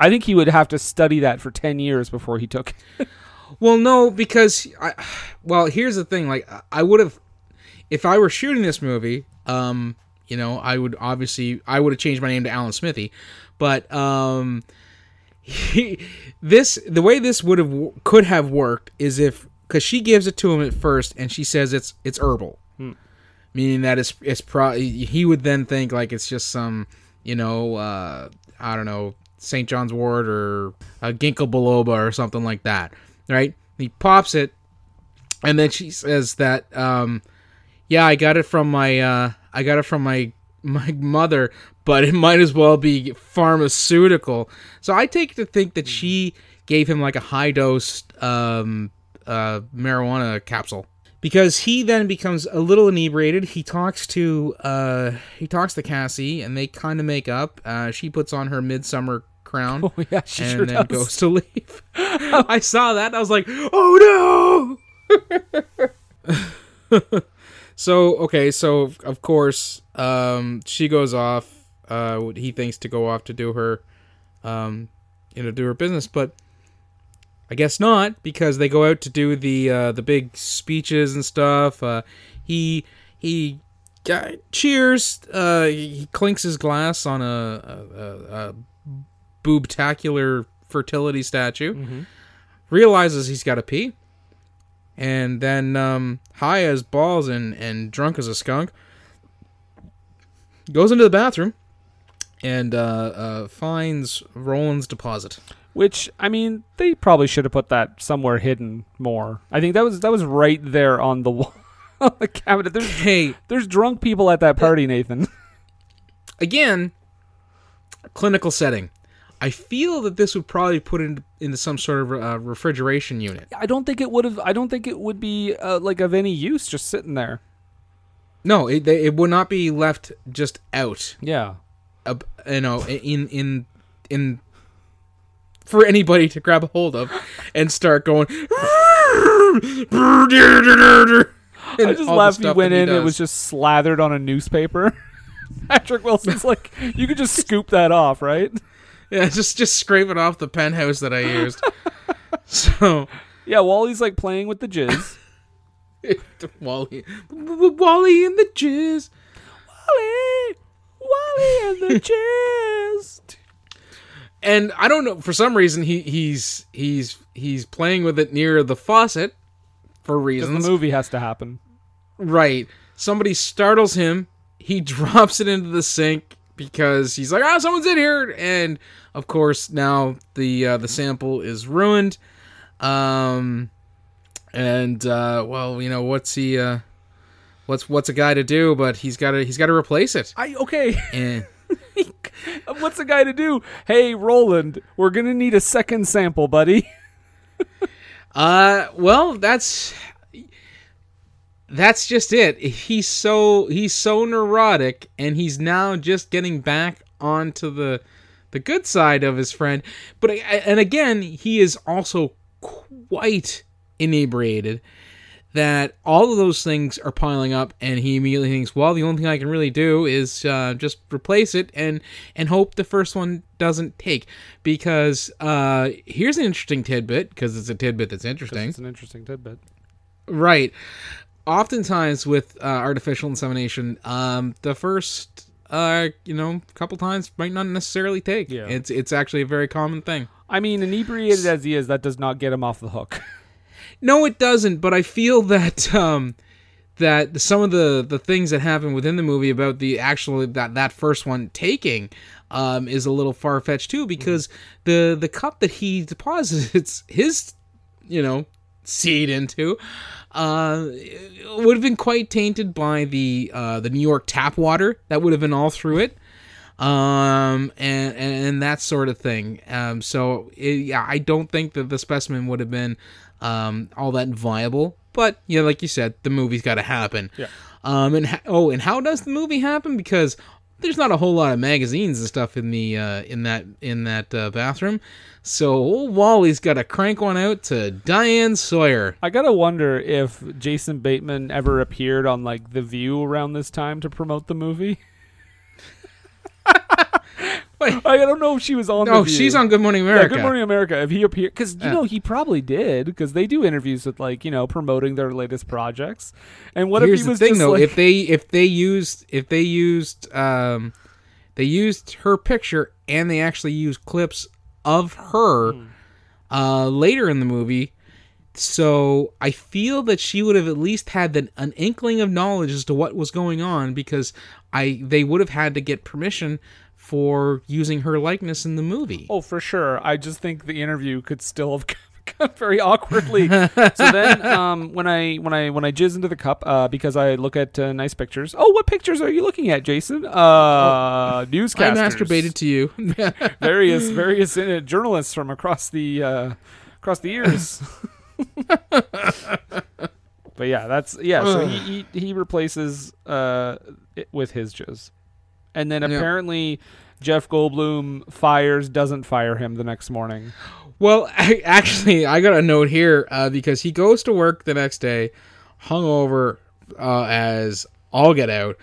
C: I think he would have to study that for 10 years before he took it.
D: Well, no, because I. Well, here's the thing. Like, I would have, if I were shooting this movie, um, you know, I would obviously I would have changed my name to Alan Smithee, but um, he, this the way this would have could have worked is if because she gives it to him at first and she says it's it's herbal, meaning that it's it's pro. He would then think like it's just some you know uh, I don't know St. John's Wort or a ginkgo biloba or something like that, right? He pops it, and then she says that um, yeah, I got it from my uh, I got it from my my mother, but it might as well be pharmaceutical. So I take to think that she gave him like a high dose um, uh, marijuana capsule because he then becomes a little inebriated. He talks to uh, he talks to Cassie, and they kind of make up. Uh, she puts on her midsummer crown.
C: Oh, yeah, she
D: and
C: sure
D: then
C: does.
D: goes to leave. I saw that. And I was like, "Oh no!" so okay, so of course, um, she goes off. Uh, he thinks to go off to do her, um, you know, do her business. But I guess not because they go out to do the uh, the big speeches and stuff. Uh, he he uh, cheers. Uh, he clinks his glass on a, a, a, a boobtacular fertility statue. Realizes he's got to pee, and then um, high as balls and and drunk as a skunk, goes into the bathroom and uh, uh, finds Roland's deposit.
C: Which I mean, they probably should have put that somewhere hidden more. I think that was that was right there on the wall, on the cabinet. There's
D: Hey,
C: there's drunk people at that party, Nathan.
D: again, clinical setting. I feel that this would probably put into into some sort of uh, refrigeration unit.
C: I don't think it would have. I don't think it would be uh, like of any use just sitting there.
D: No, it they- it would not be left just out.
C: Yeah.
D: uh, you know, in in in for anybody to grab a hold of and start going.
C: I just laughed. He went in. It was just slathered on a newspaper. Patrick Wilson's like, you could just scoop that off, right?
D: Yeah, just just scrape it off the penthouse that I used. so
C: Yeah. Wally's like playing with the jizz.
D: Wally, Wally and the jizz.
C: Wally, Wally and the jizz.
D: and I don't know for some reason he he's he's he's playing with it near the faucet for reasons.
C: the movie has to happen.
D: Right. Somebody startles him. He drops it into the sink because he's like, "Ah, someone's in here!" And of course, now the uh, the sample is ruined. Um, and uh, well, you know what's he? Uh, what's what's a guy to do? But he's got to he's got to replace it.
C: I okay.
D: And
C: What's a guy to do? Hey, Roland, we're gonna need a second sample, buddy.
D: Uh, well, that's that's just it. He's so he's so neurotic, and he's now just getting back onto the the good side of his friend. But and again, he is also quite inebriated. That all of those things are piling up, and he immediately thinks, "Well, the only thing I can really do is uh, just replace it and and hope the first one doesn't take." Because uh, here's an interesting tidbit, because it's a tidbit that's interesting.
C: It's an interesting tidbit.
D: Right. Oftentimes with uh, artificial insemination, um, the first, uh, you know, couple times might not necessarily take.
C: Yeah.
D: It's it's actually a very common thing.
C: I mean, inebriated as he is, that does not get him off the hook.
D: No, it doesn't. But I feel that um, that some of the the things that happen within the movie about the actually that that first one taking um, is a little far fetched too, because the the cup that he deposits his, you know, seed into. Uh, would have been quite tainted by the uh, the New York tap water that would have been all through it, um, and, and and that sort of thing. Um, so it, yeah, I don't think that the specimen would have been um, all that viable. But yeah, like you said, the movie's got to happen.
C: Yeah.
D: Um, and ha- oh, and how does the movie happen? Because there's not a whole lot of magazines and stuff in the uh, in that in that uh, bathroom. So old Wally's got to crank one out to Diane Sawyer.
C: I gotta wonder if Jason Bateman ever appeared on like The View around this time to promote the movie.
D: Wait.
C: I don't know if she was on.
D: Oh,
C: the
D: she's on Good Morning
C: Yeah,
D: America.
C: Good Morning America. If he appeared, because you
D: Yeah.
C: know he probably did, because they do interviews with like you know promoting their latest projects. And what
D: Here's
C: if he
D: the
C: was
D: thing,
C: just
D: though:
C: like,
D: if they if they used if they used um, they used her picture and they actually used clips of her
C: Hmm.
D: uh, later in the movie. So I feel that she would have at least had an, an inkling of knowledge as to what was going on because I they would have had to get permission for using her likeness in the movie.
C: Oh, for sure. I just think the interview could still have come very awkwardly. so then, um, when I when I when I jizz into the cup, uh, because I look at uh, nice pictures. Oh, what pictures are you looking at, Jason? Uh,
D: I
C: newscasters.
D: masturbated to you.
C: various various uh, journalists from across the uh, across the years. but yeah, that's yeah. So he he, he replaces uh, it with his jizz, and then
D: Yeah.
C: apparently Jeff Goldblum fires doesn't fire him the next morning.
D: Well, I, actually, I got a note here uh, because he goes to work the next day, hungover uh, as all get out,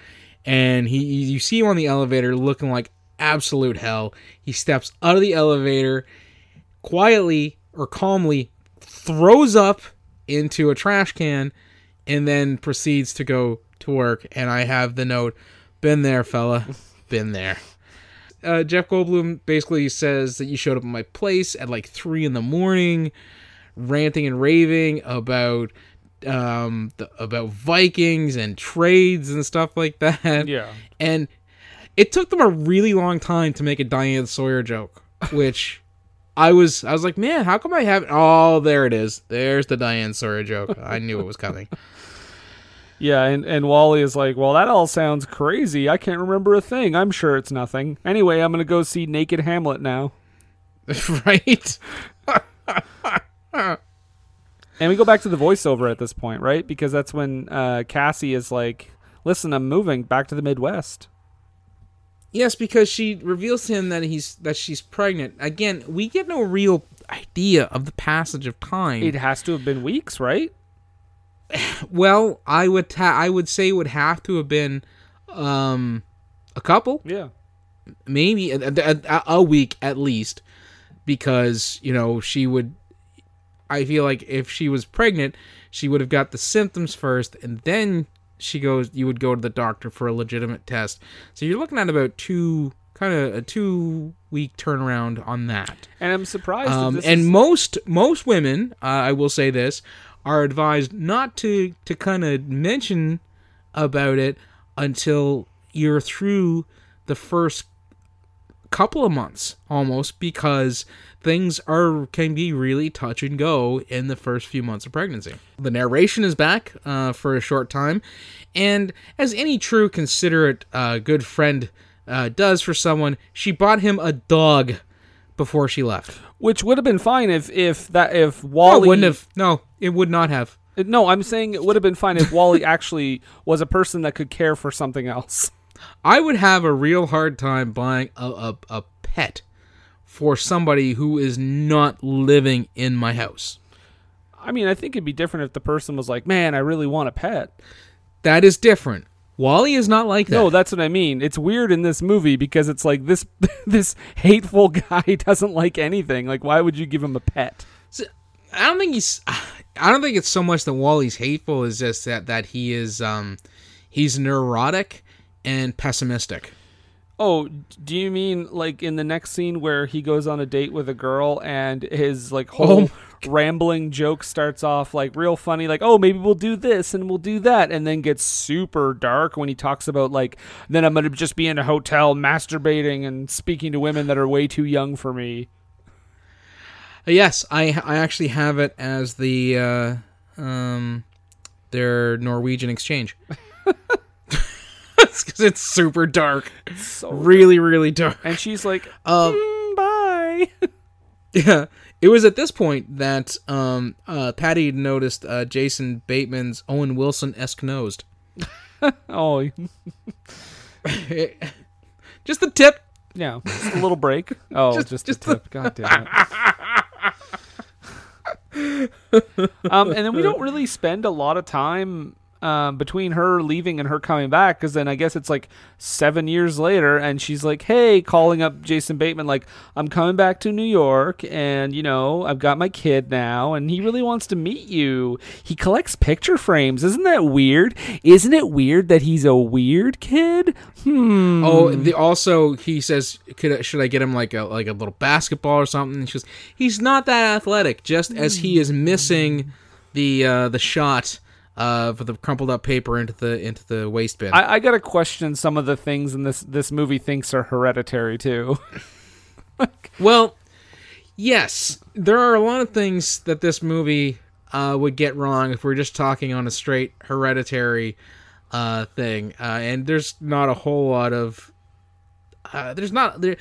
D: and he you see him on the elevator looking like absolute hell. He steps out of the elevator, quietly or calmly throws up into a trash can, and then proceeds to go to work. And I have the note, "Been there, fella, been there." Uh, Jeff Goldblum basically says that you showed up at my place at like three in the morning, ranting and raving about um the, about Vikings and trades and stuff like that.
C: Yeah.
D: And it took them a really long time to make a Diane Sawyer joke, which I was I was like, man, how come I haven't? Oh, there it is. There's the Diane Sawyer joke. I knew it was coming.
C: Yeah, and, and Wally is like, Well, that all sounds crazy. I can't remember a thing. I'm sure it's nothing. Anyway, I'm gonna go see Naked Hamlet now.
D: right?
C: And we go back to the voiceover at this point, right? Because that's when uh, Cassie is like, Listen, I'm moving back to the Midwest.
D: Yes, because she reveals to him that he's that she's pregnant. Again, we get no real idea of the passage of time.
C: It has to have been weeks, right?
D: Well, I would ta- I would say it would have to have been um a couple.
C: Yeah.
D: maybe a, a, a week at least because you know she would i feel like if she was pregnant she would have got the symptoms first and then she goes you would go to the doctor for a legitimate test so you're looking at about two kind of a two week turnaround on that
C: And I'm surprised. that
D: um,
C: this
D: and
C: is-
D: most most women uh, i will say this are advised not to to kind of mention about it until you're through the first couple of months almost because things are can be really touch and go in the first few months of pregnancy the narration is back uh, for a short time and as any true considerate uh, good friend uh, does for someone she bought him a dog before she left
C: which would have been fine if if that if Wally
D: it wouldn't have. No, it would not have.
C: No, I'm saying it would have been fine if Wally actually was a person that could care for something else.
D: I would have a real hard time buying a, a, a pet for somebody who is not living in my house.
C: I mean, I think it'd be different if the person was like, "Man, I really want a pet."
D: That is different. Wally is not like that.
C: No, that's what I mean. It's weird in this movie because it's like this this hateful guy doesn't like anything. Like, why would you give him a pet?
D: I don't think he's. I don't think it's so much that Wally's hateful. Is just that that he is. Um, he's neurotic and pessimistic.
C: Oh, do you mean like in the next scene where he goes on a date with a girl and his like whole
D: Oh
C: rambling joke starts off like real funny, like, oh, maybe we'll do this and we'll do that, and then gets super dark when he talks about like, then I'm gonna just be in a hotel masturbating and speaking to women that are way too young for me.
D: Yes, I I actually have it as the uh, um, their Norwegian exchange. Because it's super dark,
C: So
D: really, really dark.
C: and she's like,
D: Um,
C: "Mm, bye.
D: Yeah, it was at this point that um, uh, Patty noticed uh, Jason Bateman's Owen Wilson esque nosed.
C: oh,
D: Just the tip.
C: yeah, just a little break. Oh, just,
D: Just-
C: just, a tip. God damn it. um, and then we don't really spend a lot of time um, between her leaving and her coming back because then I guess it's like seven years later and she's like, hey, calling up Jason Bateman, like, I'm coming back to New York and, you know, I've got my kid now and he really wants to meet you. He collects picture frames. Isn't that weird? Isn't it weird that he's a weird kid? Hmm.
D: Oh, the, also he says, "Could should I get him like a like a little basketball or something?" And she goes, "He's not that athletic." Just as he is missing the uh, the shot of the crumpled up paper into the into the waste bin.
C: I, I gotta question some of the things in this this movie thinks are hereditary too.
D: Well, yes, there are a lot of things that this movie uh, would get wrong if we're just talking on a straight hereditary uh, thing, uh, and there's not a whole lot of uh, there's not there.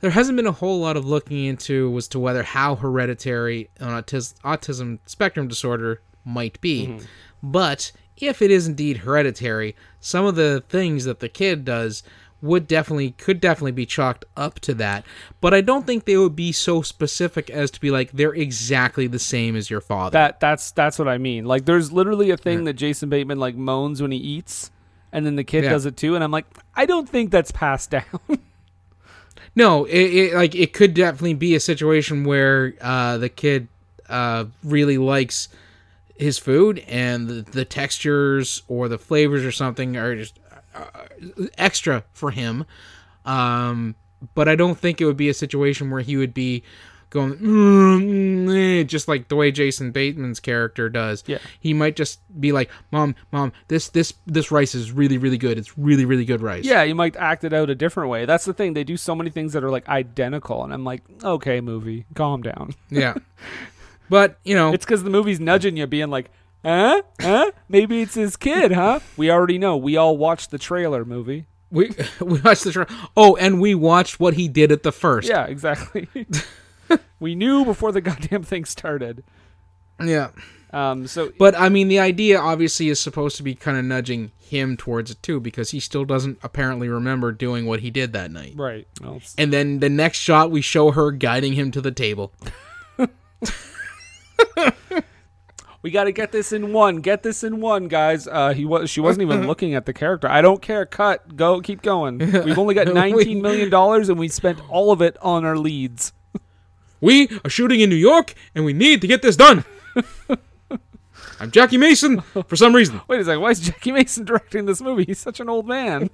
D: There hasn't been a whole lot of looking into as to whether how hereditary an autis- autism spectrum disorder might be. But if it is indeed hereditary, some of the things that the kid does would definitely could definitely be chalked up to that. But I don't think they would be so specific as to be like they're exactly the same as your father.
C: that that's that's what I mean. Like there's literally a thing that Jason Bateman like moans when he eats, and then the kid
D: Yeah.
C: does it too, and I'm like, I don't think that's passed down.
D: No, it, it like it could definitely be a situation where uh, the kid uh, really likes his food, and the, the textures or the flavors or something are just uh, extra for him. Um, but I don't think it would be a situation where he would be going "Mm, eh," just like the way Jason Bateman's character does.
C: Yeah.
D: he might just be like, "Mom, mom, this this this rice is really really good. It's really really good rice."
C: Yeah, you might act it out a different way. That's the thing. They do so many things that are like identical, and I'm like, okay, movie, calm down.
D: yeah. But you know,
C: It's because the movie's nudging you, being like, huh? Huh? Maybe it's his kid, huh? We already know. We all watched the trailer movie.
D: we we watched the show. Oh, and we watched what he did at the first.
C: Yeah, exactly. we knew before the goddamn thing started.
D: yeah.
C: Um, so
D: But I mean, the idea obviously is supposed to be kind of nudging him towards it too, because he still doesn't apparently remember doing what he did that night.
C: right. Well,
D: And then the next shot, we show her guiding him to the table.
C: we got to get this in one. Get this in one, guys. Uh, he was. She wasn't even looking at the character. I don't care. Cut. Go. Keep going. We've only got nineteen million dollars, and we spent all of it on our leads.
D: We are shooting in New York, and we need to get this done. I'm Jackie Mason for some reason.
C: Wait a second. Why is Jackie Mason directing this movie? He's such an old man.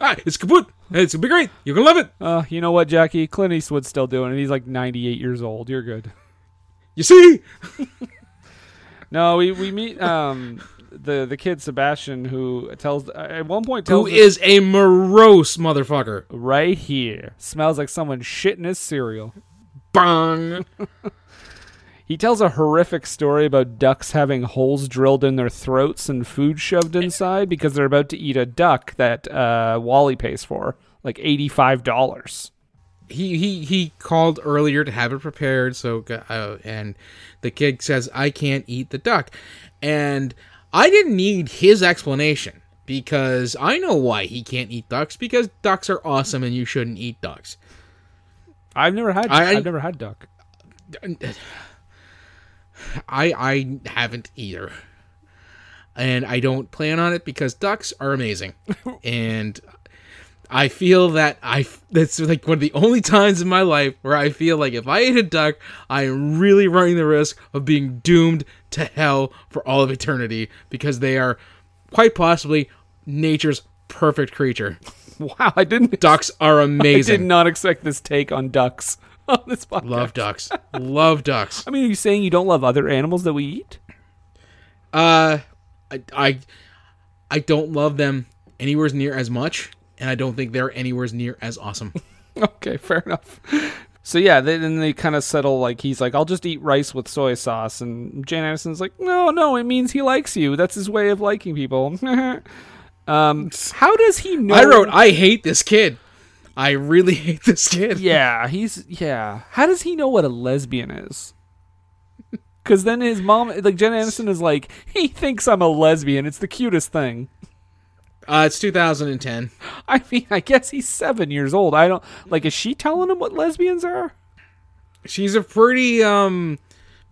D: Ah, it's kaput. It's gonna be great. You're gonna love it.
C: Uh, you know what, Jackie? Clint Eastwood's still doing it. He's like ninety-eight years old. You're good.
D: You see?
C: No, we we meet um the the kid Sebastian who tells at one point
D: Who
C: tells us-
D: is a morose motherfucker?
C: right here smells like someone shitting his cereal.
D: Bang.
C: He tells a horrific story about ducks having holes drilled in their throats and food shoved inside because they're about to eat a duck that uh, Wally pays for, like eighty-five dollars.
D: He he he called earlier to have it prepared so uh, and the kid says i can't eat the duck and i didn't need his explanation because i know why he can't eat ducks because ducks are awesome and you shouldn't eat ducks
C: I've never had.
D: I-
C: have never had duck.
D: i i haven't either and i don't plan on it because ducks are amazing and I feel that I that's like one of the only times in my life where I feel like if I ate a duck, I am really running the risk of being doomed to hell for all of eternity because they are quite possibly nature's perfect creature.
C: Wow, I didn't.
D: Ducks are amazing.
C: I did not expect this take on ducks on this podcast.
D: Love ducks. Love ducks.
C: I mean, are you saying you don't love other animals that we eat?
D: Uh I I, I don't love them anywhere near as much and I don't think they're anywhere near as awesome.
C: Okay, fair enough. So yeah, they, then they kind of settle like he's like, I'll just eat rice with soy sauce, and Jane Anderson's like, No, no, it means he likes you. That's his way of liking people. um, how does he know?
D: I wrote I hate this kid. I really hate this kid.
C: Yeah, he's yeah. How does he know what a lesbian is? Because then his mom, like Jen Anderson, is like, he thinks I'm a lesbian. It's the cutest thing.
D: Uh, it's 2010.
C: I mean, I guess he's seven years old. I don't like. Is she telling him what lesbians are?
D: She's a pretty um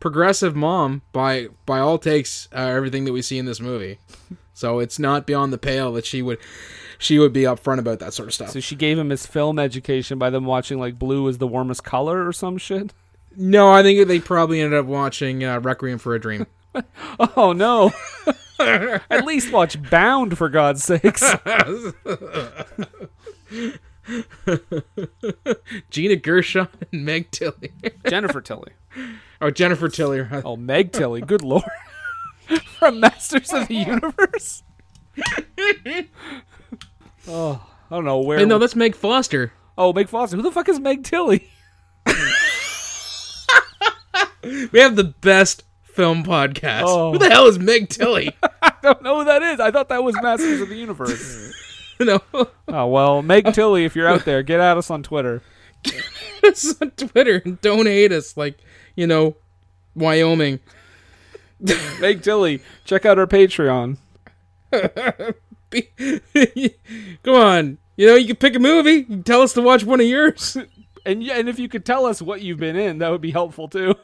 D: progressive mom by by all takes uh, everything that we see in this movie. So it's not beyond the pale that she would she would be upfront about that sort of stuff.
C: So she gave him his film education by them watching like blue is the warmest color or some shit.
D: no, I think they probably ended up watching uh, Requiem for a Dream.
C: Oh no! At least watch Bound for God's sakes.
D: Gina Gershon and Meg Tilly.
C: Jennifer Tilly.
D: oh, Jennifer Tilly.
C: Oh, Meg Tilly. Good lord. From Masters of the Universe. oh, I don't know where.
D: Hey, no, that's Meg Foster.
C: oh, Meg Foster. Who the fuck is Meg Tilly?
D: We have the best film podcast.
C: Oh.
D: Who the hell is Meg Tilly?
C: I don't know who that is. I thought that was Masters of the Universe.
D: no.
C: Oh well, Meg Tilly, if you're out there, get at us on Twitter.
D: Get us on Twitter and don't hate us like, you know, Wyoming.
C: Meg Tilly, check out our Patreon.
D: Be- Come on. You know, you can pick a movie. Tell us to watch one of yours.
C: And yeah, and if you could tell us what you've been in, that would be helpful too.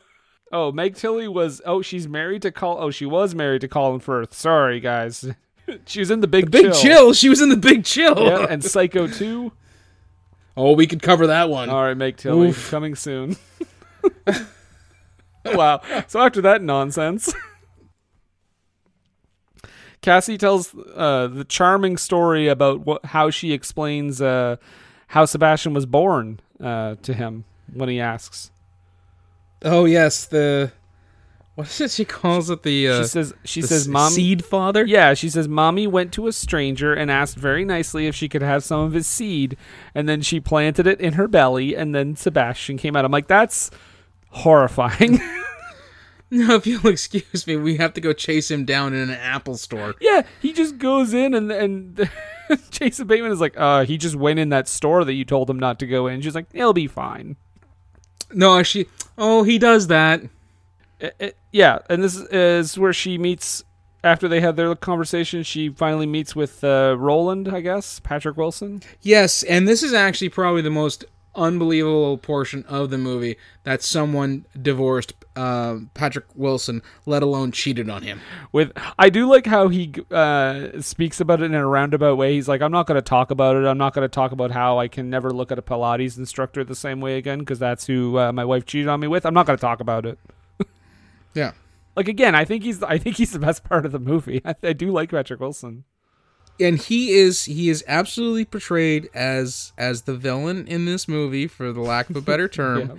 C: Oh, Meg Tilly was oh, she's married to Col oh, she was married to Colin Firth. Sorry, guys. she was in the Big,
D: Big chill. She was in the Big Chill.
C: Yeah, and Psycho 2.
D: oh, we could cover that one.
C: All right, Meg Tilly
D: Oof.
C: coming soon. wow. So after that nonsense, Cassie tells uh, the charming story about what, how she explains uh, how Sebastian was born uh, to him when he asks.
D: Oh yes, the what is it she calls it? The uh,
C: She says, "She says, mommy."
D: seed father.
C: Yeah, she says, "Mommy went to a stranger and asked very nicely if she could have some of his seed, and then she planted it in her belly, and then Sebastian came out." I'm like, "That's horrifying."
D: No, if you'll excuse me, we have to go chase him down in an Apple store.
C: Yeah, he just goes in and and Jason Bateman is like, uh, he just went in that store that you told him not to go in. She's like, he'll be fine.
D: No, she. Oh, he does that.
C: Uh, uh, yeah, and this is where she meets after they had their conversation. She finally meets with uh, Roland, I guess, Patrick Wilson.
D: Yes, and this is actually probably the most unbelievable portion of the movie that someone divorced uh, Patrick Wilson, let alone cheated on him.
C: With I do like how he uh, speaks about it in a roundabout way. He's like, I'm not going to talk about it. I'm not going to talk about how I can never look at a Pilates instructor the same way again because that's who uh, my wife cheated on me with. I'm not going to talk about it.
D: Yeah.
C: Like again, I think he's I think he's the best part of the movie. I, I do like Patrick Wilson.
D: And he is he is absolutely portrayed as as the villain in this movie for the lack of a better term.
C: Yeah.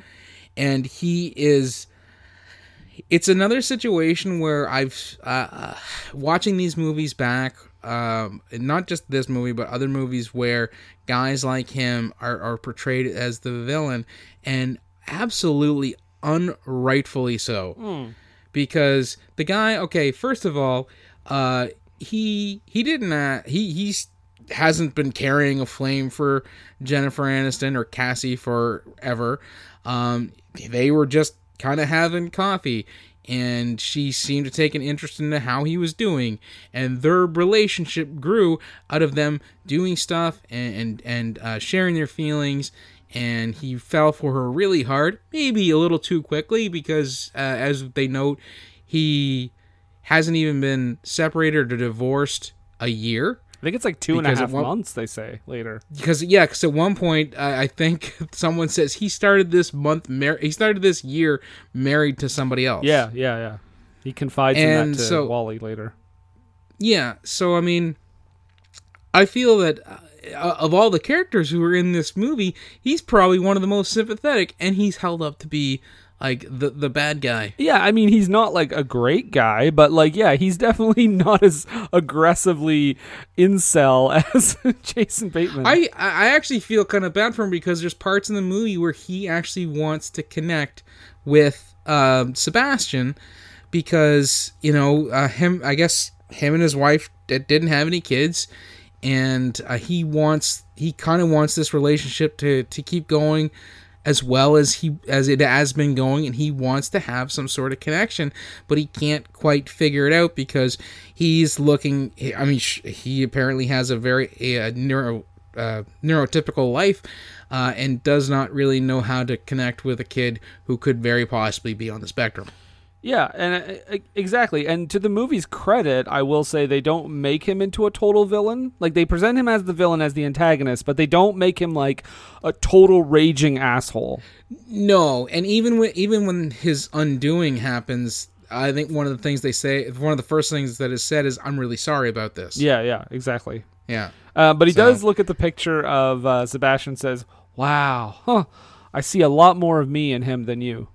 D: and he is it's another situation where i've uh, uh, watching these movies back um not just this movie but other movies where guys like him are, are portrayed as the villain and absolutely unrightfully so. Because the guy okay first of all uh he he didn't uh, he he's hasn't been carrying a flame for Jennifer Aniston or Cassie forever. Um they were just kind of having coffee and she seemed to take an interest in how he was doing and their relationship grew out of them doing stuff and and, and uh, sharing their feelings and he fell for her really hard maybe a little too quickly because uh, as they note he hasn't even been separated or divorced a year
C: I think it's like two and a half
D: one-
C: months. They say later.
D: because yeah because at one point uh, i think someone says he started this month mar- he started this year married to somebody else
C: Yeah, yeah, yeah. He confides in that to
D: so-
C: Wally later.
D: yeah so i mean i feel that uh, of all the characters who are in this movie he's probably one of the most sympathetic and he's held up to be like the the bad guy
C: Yeah, I mean he's not like a great guy, but like yeah, he's definitely not as aggressively incel as Jason Bateman.
D: I I actually feel kind of bad for him because there's parts in the movie where he actually wants to connect with um, Sebastian because you know uh, him I guess him and his wife d- didn't have any kids and uh, he wants he kind of wants this relationship to to keep going as well as he as it has been going and he wants to have some sort of connection but he can't quite figure it out because he's looking i mean he apparently has a very uh, neuro uh, neurotypical life uh, and does not really know how to connect with a kid who could very possibly be on the spectrum
C: Yeah, and uh, exactly. And to the movie's credit, I will say they don't make him into a total villain. Like they present him as the villain as the antagonist, but they don't make him like a total raging asshole.
D: No, and even when even when his undoing happens, I think one of the things they say, one of the first things that is said is, "I'm really sorry about this."
C: Yeah, yeah, exactly.
D: yeah.
C: Uh, but he
D: So-
C: does look at the picture of uh, Sebastian. Says, "Wow, huh? I see a lot more of me in him than you."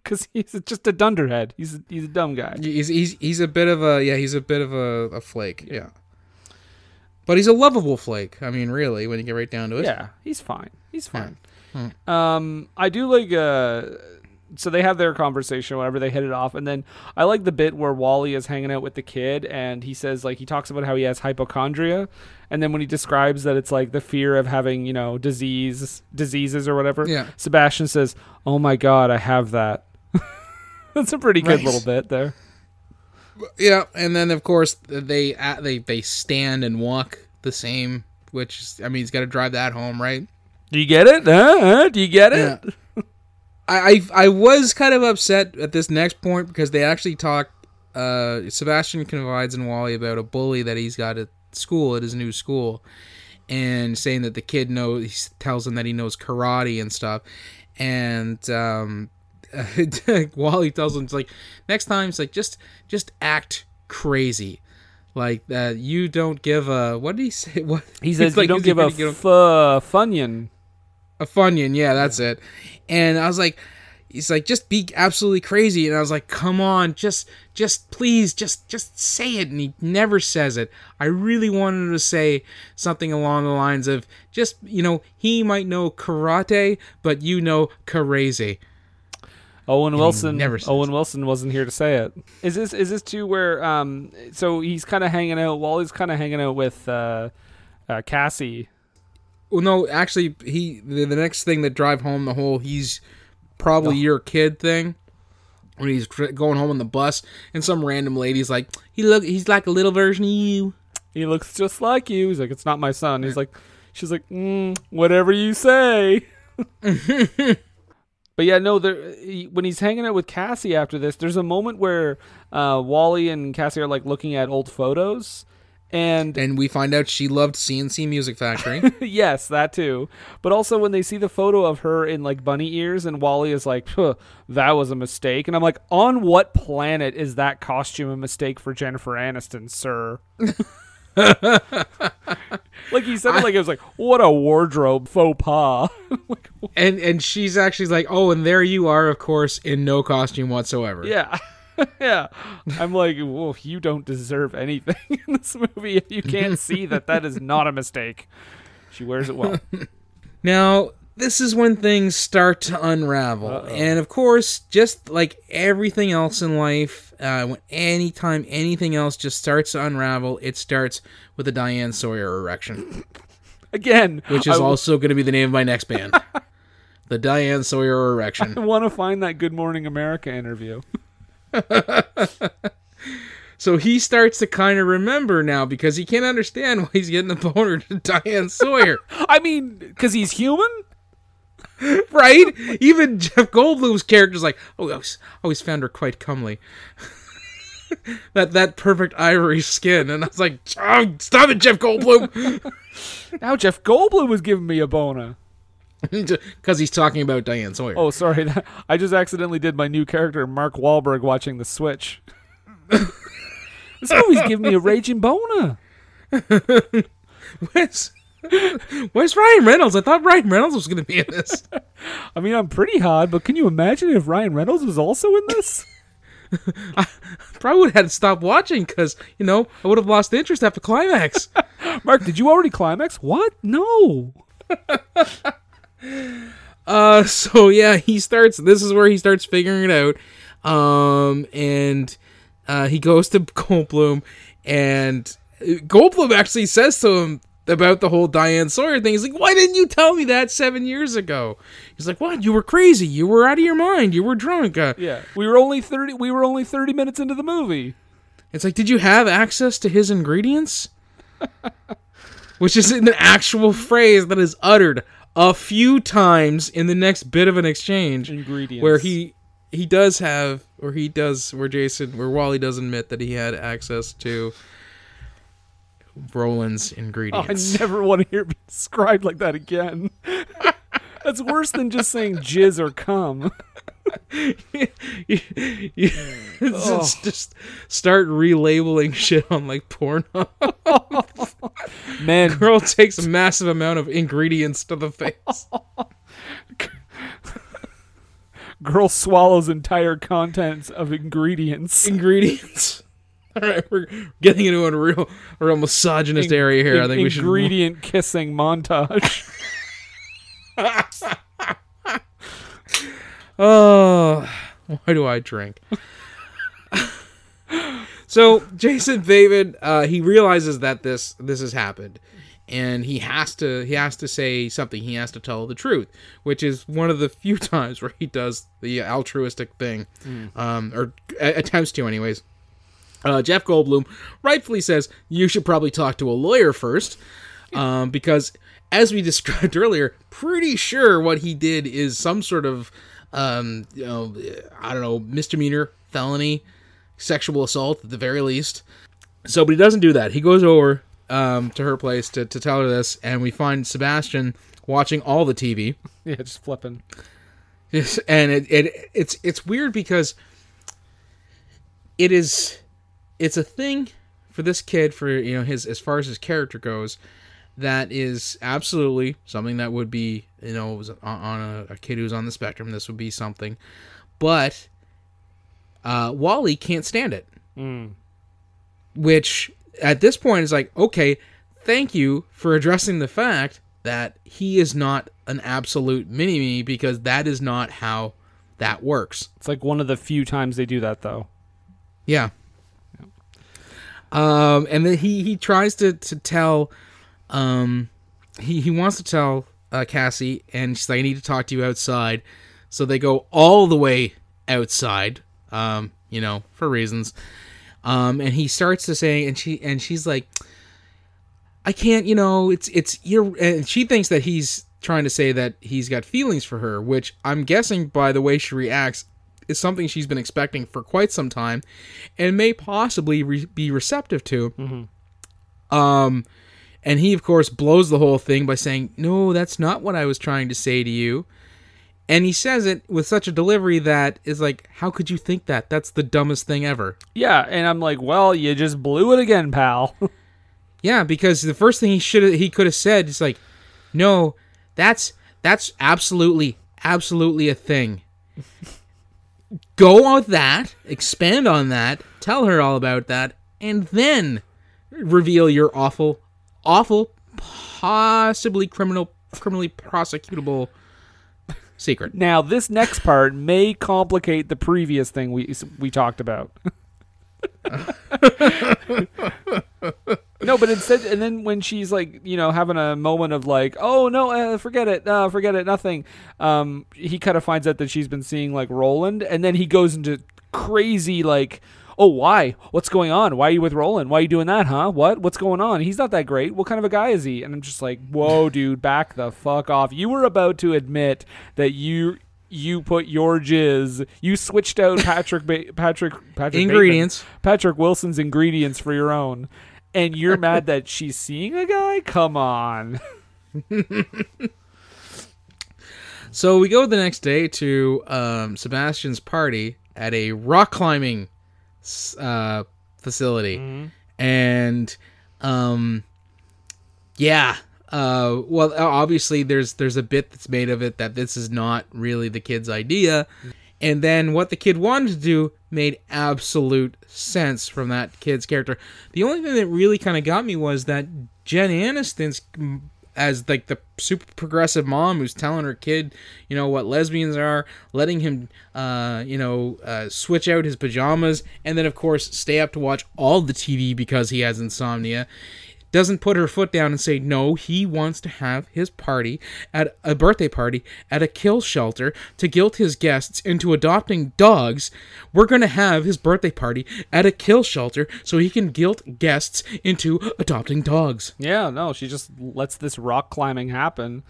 C: Because he's just a dunderhead. He's a, he's a dumb guy.
D: He's he's he's a bit of a yeah, he's a bit of a, a flake. Yeah. But he's a lovable flake. I mean, really, when you get right down to it.
C: Yeah, he's fine. He's fine.
D: Hmm.
C: Um, I do like. Uh, so they have their conversation, whatever they hit it off, and then I like the bit where Wally is hanging out with the kid, and he says like he talks about how he has hypochondria, and then when he describes that it's like the fear of having you know disease, diseases or whatever.
D: Yeah.
C: Sebastian says, "Oh my God, I have that." That's a pretty good
D: Right.
C: little bit there.
D: Yeah, and then of course they they they stand and walk the same, which is, I mean, he's got to drive that home, right?
C: Do you get it? Huh? Huh? Do you get it?
D: Yeah. I, I I was kind of upset at this next point because they actually talk. Uh, Sebastian confides in Wally about a bully that he's got at school at his new school, and saying that the kid knows. He tells him that he knows karate and stuff, and um, uh, Wally tells him, it's like, next time, it's like, just, just act crazy. Like that, you don't give a. What did he say? What
C: He says
D: like,
C: you don't give a
D: gonna get
C: f- uh, funyun.
D: a Funyun, yeah, that's it. And I was like, he's like, just be absolutely crazy. And I was like, come on, just, just please, just, just say it. And he never says it. I really wanted him to say something along the lines of, just, you know, he might know karate, but you know crazy.
C: Owen Wilson.
D: never
C: Owen Wilson wasn't here to say it. Is this is this too where um so he's kind of hanging out. Wally's kind of hanging out with uh, uh, Cassie.
D: Well, no, actually, he the, the next thing that drive home the whole he's probably your kid thing. When he's tr- going home on the bus, and some random lady's like, he look, he's like a little version of you.
C: He looks just like you. He's like, it's not my son. He's like, she's like, mm, whatever you say. but yeah, no. There, he, when he's hanging out with Cassie after this, there's a moment where uh, Wally and Cassie are like looking at old photos, and
D: And we find out she loved C+C Music Factory.
C: yes, that too. But also when they see the photo of her in like bunny ears, and Wally is like, "That was a mistake," and I'm like, "On what planet is that costume a mistake for Jennifer Aniston, sir?" like he said it like it was like, "What a wardrobe faux pas." like,
D: and and she's actually like, oh, and there you are, of course, in no costume whatsoever.
C: yeah. yeah, I'm like, well, you don't deserve anything in this movie if you can't see that that is not a mistake. She wears it well.
D: Now, this is when things start to unravel. And of course, just like everything else in life, uh, when anytime anything else just starts to unravel, it starts with a Diane Sawyer erection,
C: Again,
D: which is
C: I-
D: also going to be the name of my next band. the Diane Sawyer erection.
C: I want to find that Good Morning America interview.
D: So he starts to kind of remember now because he can't understand why he's getting a boner to Diane Sawyer.
C: I mean, because he's human.
D: right? Even Jeff Goldblum's character's like, oh, I always, always found her quite comely. that that perfect ivory skin, and I was like, oh, stop it, Jeff Goldblum,
C: Now Jeff Goldblum was giving me a boner.
D: because he's talking about Diane Sawyer.
C: Oh, sorry, I just accidentally did my new character, Mark Wahlberg, watching The Switch. this movie's giving me a raging boner.
D: Where's, where's Ryan Reynolds? I thought Ryan Reynolds was going to be in this.
C: I mean, I'm pretty hot, but can you imagine if Ryan Reynolds was also in this?
D: I probably would have had to stop watching because you know I would have lost interest after climax.
C: Mark, did you already climax? What? No.
D: Uh, so yeah, he starts. This is where he starts figuring it out. Um, and uh, he goes to Goldblum, and Goldblum actually says to him about the whole Diane Sawyer thing. He's like, "Why didn't you tell me that seven years ago?" He's like, "What? You were crazy. You were out of your mind. You were drunk." Uh,
C: Yeah, we were only thirty. We were only thirty minutes into the movie.
D: It's like, did you have access to his ingredients? Which is an actual phrase that is uttered a few times in the next bit of an exchange.
C: Ingredients.
D: Where he he does have or he does where Jason where Wally does admit that he had access to Roland's
C: Oh, I never want to hear it described like that again. That's worse than just saying jizz or cum.
D: It's oh. just start relabeling shit on like porno.
C: Man,
D: Girl takes a massive amount of ingredients to the face.
C: girl swallows entire contents of ingredients.
D: ingredients. All right, we're getting into a real, a real misogynist area here. I think we should.
C: ingredient kissing montage.
D: Oh, why do I drink? so Jason David, uh, he realizes that this this has happened, and he has to he has to say something. He has to tell the truth, which is one of the few times where he does the altruistic thing, um, or a- attempts to, anyways. Uh, Jeff Goldblum rightfully says you should probably talk to a lawyer first, um, because as we described earlier, pretty sure what he did is some sort of, um, you know, I don't know, misdemeanor, felony, sexual assault at the very least. So, but he doesn't do that. He goes over um, to her place to, to tell her this, and we find Sebastian watching all the TV.
C: yeah, just flipping.
D: Yes, and it, it it's it's weird because it is it's a thing for this kid for you know his as far as his character goes that is absolutely something that would be you know was on, a, a kid who's on the spectrum this would be something but uh, Wally can't stand it which at this point is like okay thank you for addressing the fact that he is not an absolute mini me because that is not how that works
C: It's like one of the few times they do that though.
D: yeah. Um, and then he he tries to to tell, um, he he wants to tell uh, Cassie, and she's like, "I need to talk to you outside." So they go all the way outside, um, you know, for reasons. Um, and he starts to say, and she and she's like, "I can't, you know, it's it's you're," and she thinks that he's trying to say that he's got feelings for her, which I'm guessing by the way she reacts is something she's been expecting for quite some time and may possibly re- be receptive to. Um, and he, of course, blows the whole thing by saying, No, that's not what I was trying to say to you. And he says it with such a delivery that is like, How could you think that? That's the dumbest thing ever.
C: Yeah, and I'm like, well, you just blew it again, pal.
D: Yeah, because the first thing he should he could have said is like, "No, that's that's absolutely absolutely a thing." Go on that, expand on that, tell her all about that, and then reveal your awful, awful, possibly criminal, criminally prosecutable secret.
C: now, this next part may complicate the previous thing we we talked about. no, but instead, and then when she's like, you know, having a moment of like, oh no, uh, forget it, uh, forget it, nothing. Um, he kind of finds out that she's been seeing like Roland, and then he goes into crazy like. Oh, why? What's going on? Why are you with Roland? Why are you doing that, huh? What? What's going on? He's not that great. What kind of a guy is he? And I'm just like, whoa, dude, back the fuck off. You were about to admit that you you put your jizz, you switched out Patrick ba- Patrick Patrick Bateman-
D: Ingredients.
C: Patrick Wilson's ingredients for your own, and you're mad that she's seeing a guy. Come on.
D: So we go the next day to um, Sebastian's party at a rock climbing uh, facility, and um, yeah. Uh, well, obviously, there's there's a bit that's made of it that this is not really the kid's idea, and then what the kid wanted to do made absolute sense from that kid's character. The only thing that really kind of got me was that Jen Aniston's as like the super progressive mom who's telling her kid, you know, what lesbians are, letting him, uh, you know, uh, switch out his pajamas, and then of course stay up to watch all the TV because he has insomnia. Doesn't put her foot down and say no. He wants to have his party at a birthday party at a kill shelter to guilt his guests into adopting dogs. We're gonna have his birthday party at a kill shelter so he can guilt guests into adopting dogs.
C: Yeah, no, she just lets this rock climbing happen.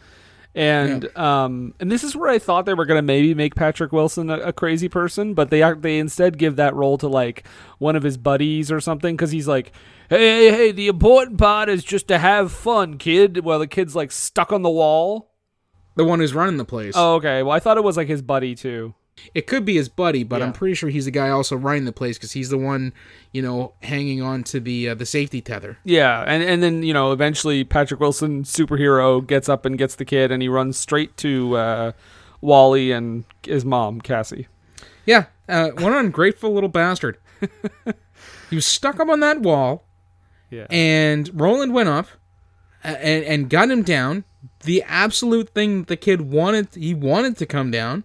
C: And um and this is where I thought they were gonna maybe make Patrick Wilson a, a crazy person, but they are they instead give that role to like one of his buddies or something because he's like, hey hey hey, the important part is just to have fun, kid. While the kid's like stuck on the wall.
D: The one who's running the place.
C: Oh, okay. Well, I thought it was like his buddy too.
D: It could be his buddy, but
C: Yeah.
D: I'm pretty sure he's the guy also running the place because he's the one, you know, hanging on to the uh, the safety tether.
C: Yeah, and and then you know eventually Patrick Wilson, superhero, gets up and gets the kid, and he runs straight to uh, Wally and his mom, Cassie.
D: Yeah, uh, what an ungrateful little bastard. he was stuck up on that wall,
C: Yeah.
D: and Roland went up and and got him down. The absolute thing that the kid wanted, he wanted to come down,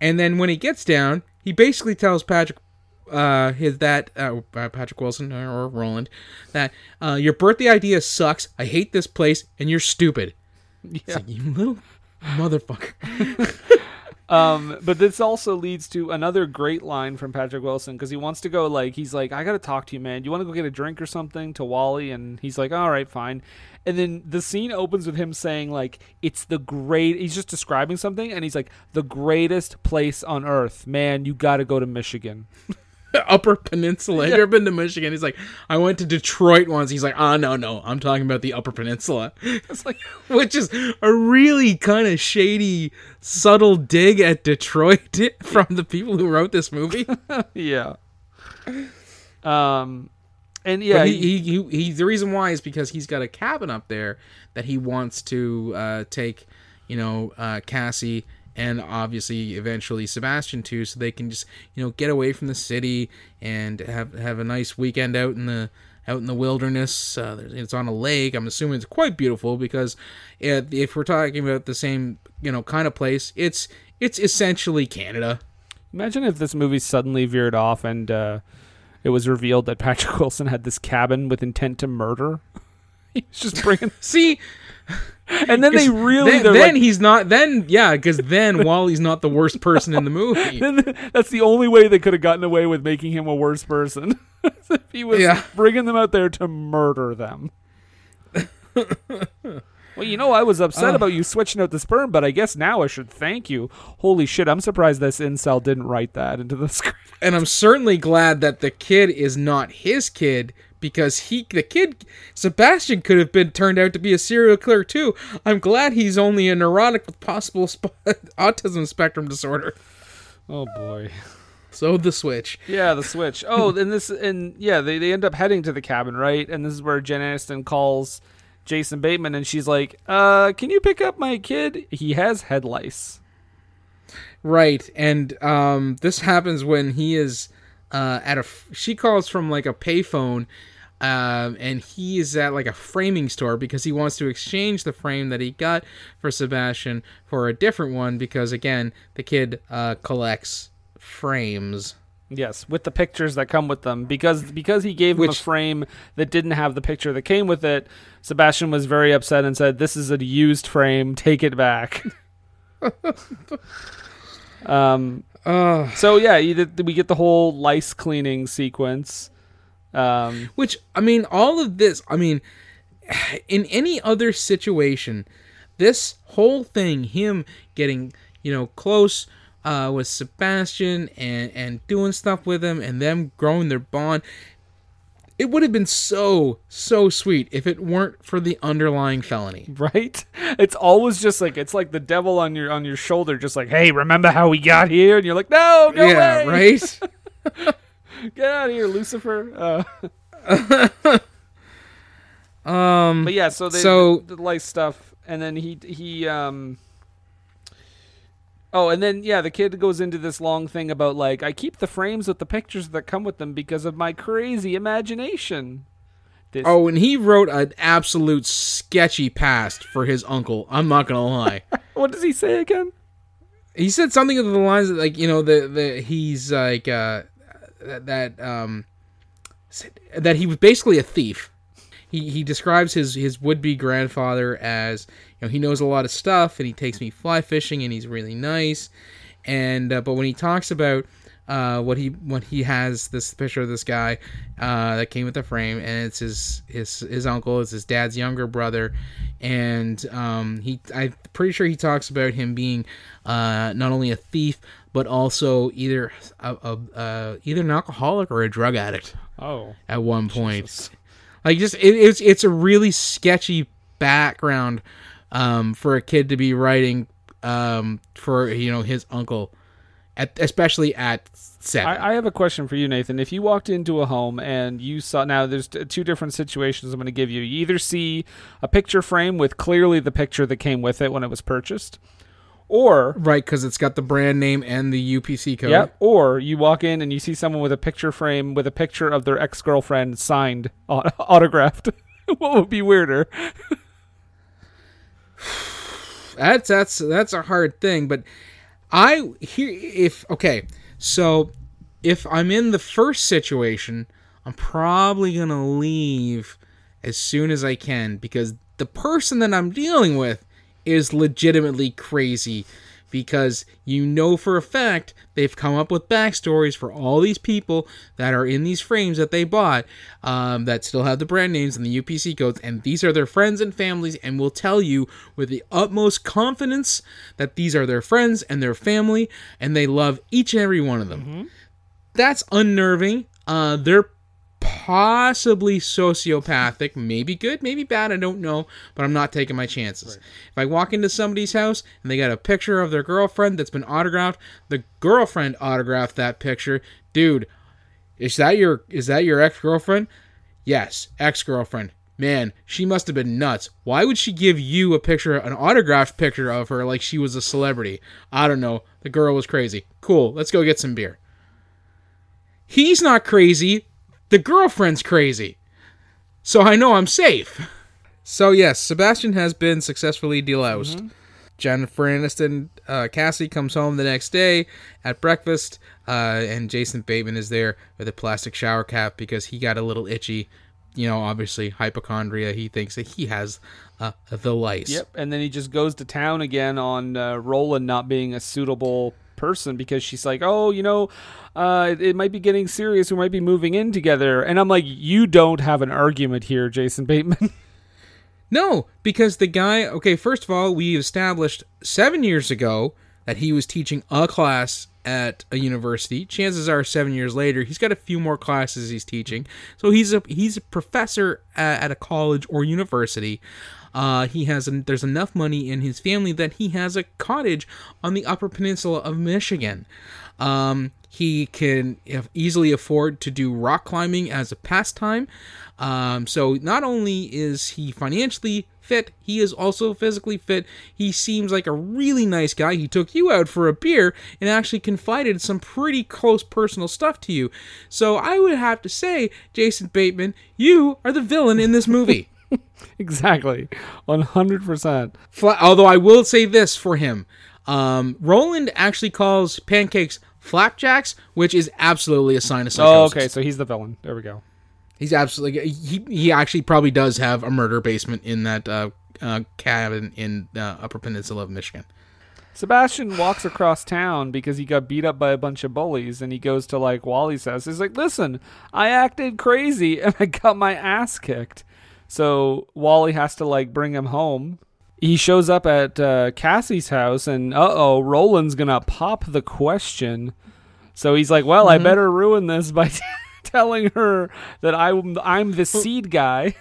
D: and then when he gets down, he basically tells Patrick. Uh, his that uh, uh, Patrick Wilson or Roland that uh, your birthday idea sucks. I hate this place, and you're stupid. It's like, you little motherfucker.
C: Um, but this also leads to another great line from Patrick Wilson because he wants to go like he's like I got to talk to you, man. You want to go get a drink or something to Wally? And he's like, all right, fine. And then the scene opens with him saying like it's the great. He's just describing something, and he's like the greatest place on earth, man. You got to go to Michigan.
D: Upper Peninsula. Have you ever been to Michigan? He's like, I went to Detroit once. He's like, oh no, no, I'm talking about the Upper Peninsula. It's like, which is a really kind of shady, subtle dig at Detroit from the people who wrote this movie.
C: yeah. Um, and yeah,
D: But he, he, he, he, the reason why is because he's got a cabin up there that he wants to uh, take, you know, uh, Cassie and obviously eventually Sebastian too, so they can just you know get away from the city and have have a nice weekend out in the out in the wilderness. Uh, it's on a lake. I'm assuming it's quite beautiful because uh, if we're talking about the same you know kind of place, it's it's essentially Canada.
C: Imagine if this movie suddenly veered off and uh, it was revealed that Patrick Wilson had this cabin with intent to murder. He's just bringing,
D: See,
C: and then they really
D: then, then
C: like,
D: he's not then yeah because then Wally's not the worst person in the movie.
C: that's the only way they could have gotten away with making him a worse person. if he was
D: Yeah.
C: bringing them out there to murder them. well, you know, I was upset oh. about you switching out the sperm, but I guess now I should thank you. Holy shit, I'm surprised this incel didn't write that into the script.
D: and I'm certainly glad that the kid is not his kid because he the kid Sebastian could have been turned out to be a serial killer too. I'm glad he's only a neurotic with possible sp- autism spectrum disorder.
C: Oh boy.
D: So the switch.
C: Yeah, the switch. Oh, and this and yeah, they, they end up heading to the cabin, right? And this is where Jen Aniston calls Jason Bateman and she's like, uh, can you pick up my kid? He has head lice.
D: Right, and um, this happens when he is uh, at a She calls from like a payphone, um, and he is at like a framing store because he wants to exchange the frame that he got for Sebastian for a different one because again the kid uh, collects frames.
C: Yes, with the pictures that come with them, because because he gave him
D: Which-
C: a frame that didn't have the picture that came with it. Sebastian was very upset and said, "This is a used frame. Take it back." um.
D: Uh,
C: So yeah, you did, we get the whole lice cleaning sequence. Um.
D: Which I mean, all of this. I mean, in any other situation, this whole thing, him getting you know close uh, with Sebastian and and doing stuff with him, and them growing their bond. It would have been so so sweet if it weren't for the underlying felony.
C: right it's always just like it's like the devil on your on your shoulder just like hey remember how we got here and you're like no no
D: yeah,
C: way
D: right.
C: get out of here lucifer uh,
D: um,
C: but yeah so they
D: So-
C: the, the lice stuff and then he he um oh and then yeah the kid goes into this long thing about like i keep the frames with the pictures that come with them because of my crazy imagination this,
D: oh, and he wrote an absolute sketchy past for his uncle. I'm not gonna lie.
C: what does he say again
D: he said something of the lines that like you know the the he's like uh that, that um that he was basically a thief he he describes his his would-be grandfather as you know he knows a lot of stuff and he takes me fly fishing and he's really nice. And uh, but when he talks about uh, what he when he has this picture of this guy uh, that came with the frame and it's his his his uncle it's his dad's younger brother. And um, he I'm pretty sure he talks about him being uh, not only a thief but also either a, a, uh, either an alcoholic or a drug addict
C: oh.
D: at one point. Like just it, it's it's a really sketchy background um, for a kid to be writing um, for you know his uncle, at especially at seven.
C: I, I have a question for you, Nathan. If you walked into a home and you saw now, there's t- two different situations I'm going to give you. You either see a picture frame with clearly the picture that came with it when it was purchased, or
D: right, because it's got the brand name and the UPC code.
C: yep, or you walk in and you see someone with a picture frame with a picture of their ex girlfriend signed, au- autographed. what would be weirder?
D: That's that's that's a hard thing, but I here if okay, so if I'm in the first situation, I'm probably gonna leave as soon as I can because the person that I'm dealing with is legitimately crazy because you know for a fact they've come up with backstories for all these people that are in these frames that they bought um, that still have the brand names and the UPC codes, and these are their friends and families, and will tell you with the utmost confidence that these are their friends and their family, and they love each and every one of them. that's unnerving. Uh, they're possibly sociopathic, maybe good, maybe bad. I don't know, but I'm not taking my chances. If I walk into somebody's house and they got a picture of their girlfriend that's been autographed, the girlfriend autographed that picture, dude. Is that your is that your ex girlfriend? Yes, ex girlfriend. Man, she must have been nuts. Why would she give you a picture, an autographed picture of her like she was a celebrity? I don't know. The girl was crazy. Cool, let's go get some beer. He's not crazy. The girlfriend's crazy. So I know I'm safe. So, yes, Sebastian has been successfully deloused. Jennifer Aniston, uh, Cassie comes home the next day at breakfast, uh, and Jason Bateman is there with a plastic shower cap because he got a little itchy. You know, obviously, hypochondria. He thinks that he has uh, the lice.
C: Yep. And then he just goes to town again on uh, Roland not being a suitable person because she's like, oh, you know, uh, it, might be getting serious. We might be moving in together. And I'm like, you don't have an argument here, Jason Bateman.
D: No, because the guy, okay, first of all, we established seven years ago that he was teaching a class at a university. Chances are, seven years later, he's got a few more classes he's teaching. So he's a he's a professor at, at a college or university. Uh, he has an, there's enough money in his family that he has a cottage on the Upper Peninsula of Michigan. Um, he can easily afford to do rock climbing as a pastime. Um, so not only is he financially fit, he is also physically fit. He seems like a really nice guy. He took you out for a beer and actually confided some pretty close personal stuff to you. So I would have to say, Jason Bateman, you are the villain in this movie.
C: exactly. 100%.
D: Fla- although I will say this for him, um, Roland actually calls pancakes flapjacks, which is absolutely a sign of psychosis.
C: Oh, okay. So he's the villain. There we go.
D: He's absolutely he he actually probably does have a murder basement in that uh, uh, cabin in uh, Upper Peninsula of Michigan.
C: Sebastian walks across town because he got beat up by a bunch of bullies and he goes to like Wally's house. He's like, Listen, I acted crazy and I got my ass kicked. So Wally has to like bring him home. He shows up at uh, Cassie's house and uh oh, Roland's gonna pop the question. So he's like, Well, I better ruin this by telling her that I'm I'm the seed guy.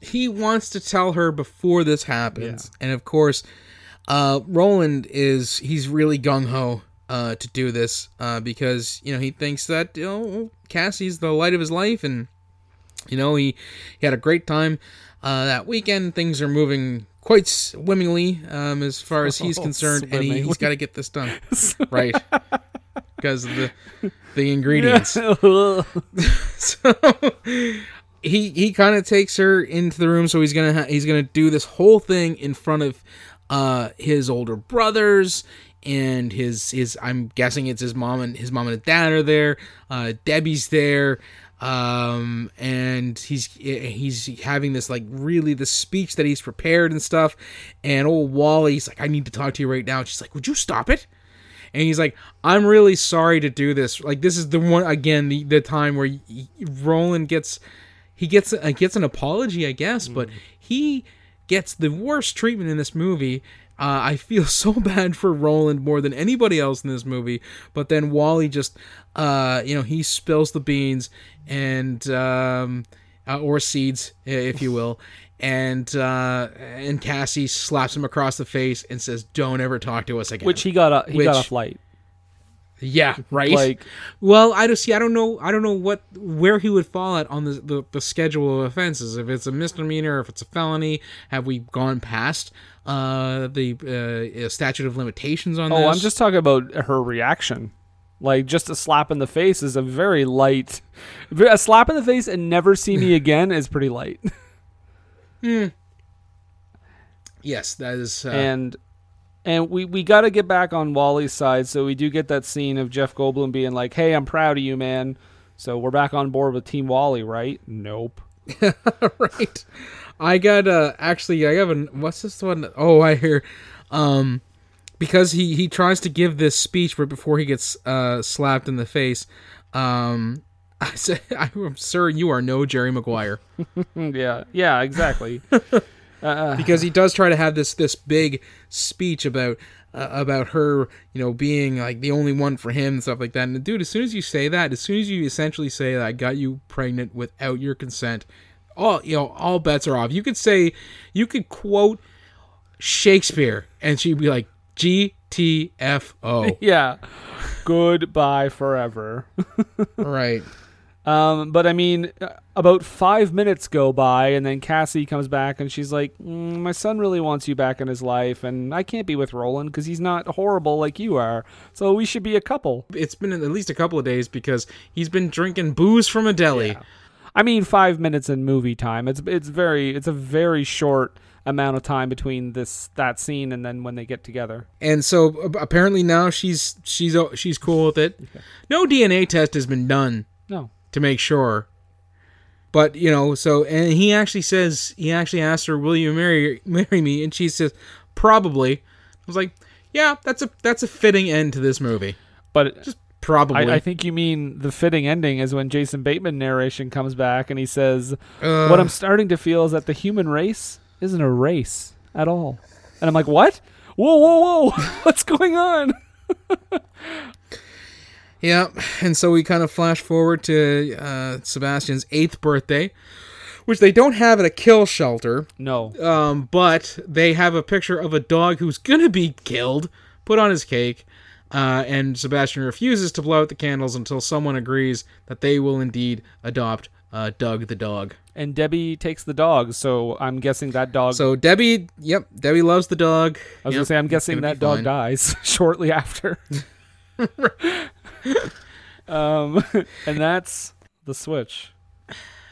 D: He wants to tell her before this happens, and of course, uh, Roland is he's really gung ho uh, to do this uh, because you know he thinks that you know Cassie's the light of his life, and you know he he had a great time uh, that weekend. Things are moving quite swimmingly um, as far as he's
C: Oh,
D: concerned, and he, he's got to get this done right because of the the ingredients. so he he kind of takes her into the room so he's gonna ha- he's gonna do this whole thing in front of uh his older brothers and his his i'm guessing it's his mom and his mom and dad are there uh debbie's there um and he's he's having this like really the speech that he's prepared and stuff. And old wally's like i need to talk to you right now. And she's like would you stop it? And he's like i'm really sorry to do this. Like this is the one again the, the time where he, roland gets he gets uh, gets an apology i guess. But he gets the worst treatment in this movie uh, I feel so bad for Roland more than anybody else in this movie, but then Wally just, uh, you know, he spills the beans and um, uh, or seeds, if you will, and uh, and Cassie slaps him across the face and says, "Don't ever talk to us again."
C: Which he got a, he got
D: Which-
C: off light.
D: Yeah, right.
C: Like
D: well, I don't see. I don't know. I don't know what where he would fall at on the, the the schedule of offenses. If it's a misdemeanor, if it's a felony, have we gone past uh, the uh, statute of limitations on this?
C: Oh, I'm just talking about her reaction. Like just a slap in the face is a very light. A slap in the face and never see me again is pretty light. Hmm.
D: yes. That is. Uh,
C: and and we we got to get back on Wally's side. So we do get that scene of Jeff Goldblum being like, "Hey, I'm proud of you, man." So we're back on board with Team Wally, right? Nope.
D: right. I got uh actually I have an what's this one? Oh, I hear um because he he tries to give this speech right before he gets uh slapped in the face. Um I say I'm sir you are no Jerry Maguire
C: yeah, yeah, exactly. uh,
D: because he does try to have this this big speech about uh, about her, you know, being like the only one for him and stuff like that. And dude, as soon as you say that, as soon as you essentially say that I got you pregnant without your consent, all you know, all bets are off. You could say, you could quote Shakespeare, and she'd be like, GTFO.
C: Yeah. Goodbye forever.
D: right.
C: Um, but I mean, uh, about five minutes go by, and then Cassie comes back, and she's like, mm, "My son really wants you back in his life, and I can't be with Roland because he's not horrible like you are. So we should be a couple."
D: It's been at least a couple of days because he's been drinking booze from a deli.
C: Yeah. I mean, five minutes in movie time. It's it's very it's a very short amount of time between this that scene and then when they get together.
D: And so apparently now she's she's she's cool with it. No DNA test has been done
C: No.
D: to make sure. But you know, so and he actually says he actually asked her, "Will you marry marry me?" And she says, "Probably." I was like, "Yeah, that's a that's a fitting end to this movie."
C: But
D: Just probably.
C: I, I think you mean the fitting ending is when Jason Bateman narration comes back and he says,
D: Uh,
C: "What I'm starting to feel is that the human race isn't a race at all." And I'm like, "What? Whoa, whoa, whoa! What's going on?"
D: Yeah, and so we kind of flash forward to uh, Sebastian's eighth birthday, which they don't have at a kill shelter.
C: No.
D: Um, but they have a picture of a dog who's gonna be killed put on his cake, uh, and Sebastian refuses to blow out the candles until someone agrees that they will indeed adopt uh, Doug the dog.
C: And Debbie takes the dog, so I'm guessing that dog.
D: So Debbie, yep, Debbie loves the dog.
C: I was
D: Yep,
C: gonna say, I'm guessing that dog
D: fine.
C: dies shortly after. um, and that's the switch.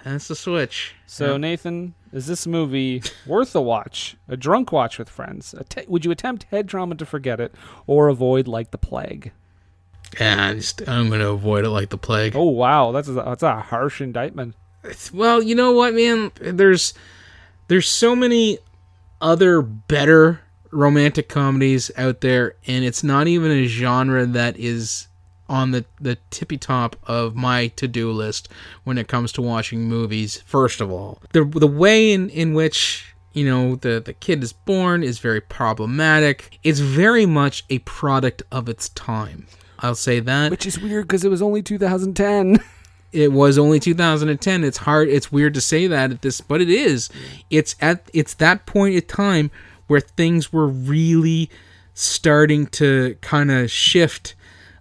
D: That's the switch.
C: So. Nathan, is this movie worth a watch? A drunk watch with friends? Att- would you attempt head trauma to forget it, or avoid like the plague?
D: Yeah, I just, I'm gonna avoid it like the plague.
C: Oh wow, that's a, that's a harsh indictment.
D: Well, you know what, man? There's there's so many other better romantic comedies out there, and it's not even a genre that is on the, the tippy top of my to do list when it comes to watching movies. First of all, the the way in, in which you know the the kid is born is very problematic. It's very much a product of its time. I'll say that
C: Which is weird because it was only 2010.
D: it was only 2010 it's hard it's weird to say that at this but it is it's at it's that point in time where things were really starting to kind of shift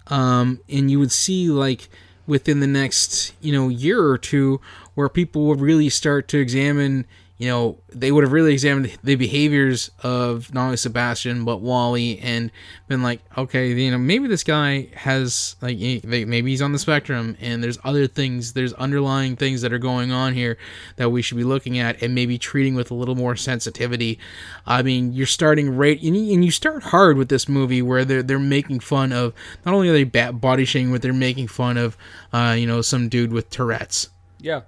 D: um and you would see like within the next you know year or two where people would really start to examine you know they would have really examined the behaviors of not only Sebastian but Wally and been like okay you know maybe this guy has like maybe he's on the spectrum and there's other things there's underlying things that are going on here that we should be looking at and maybe treating with a little more sensitivity I mean you're starting right and you, start hard with this movie where they're they're making fun of not only are they body shaming but they're making fun of uh, you know some dude with Tourette's
C: yeah.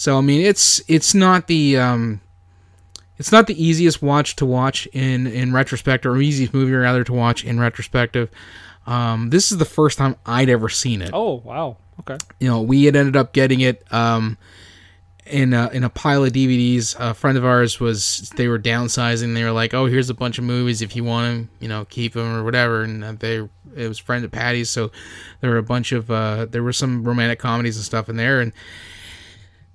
D: So I mean, it's it's not the um, it's not the easiest watch to watch in in retrospect, or easiest movie rather to watch in retrospective. Um, this is the first time I'd ever seen it.
C: Oh wow. Okay.
D: You know, we had ended up getting it um, in a, in a pile of DVDs. A friend of ours was they were downsizing. They were like, "Oh, here's a bunch of movies if you want them, you know, keep them or whatever." And uh, they it was friend of Patty's, so there were a bunch of uh, there were some romantic comedies and stuff in there, and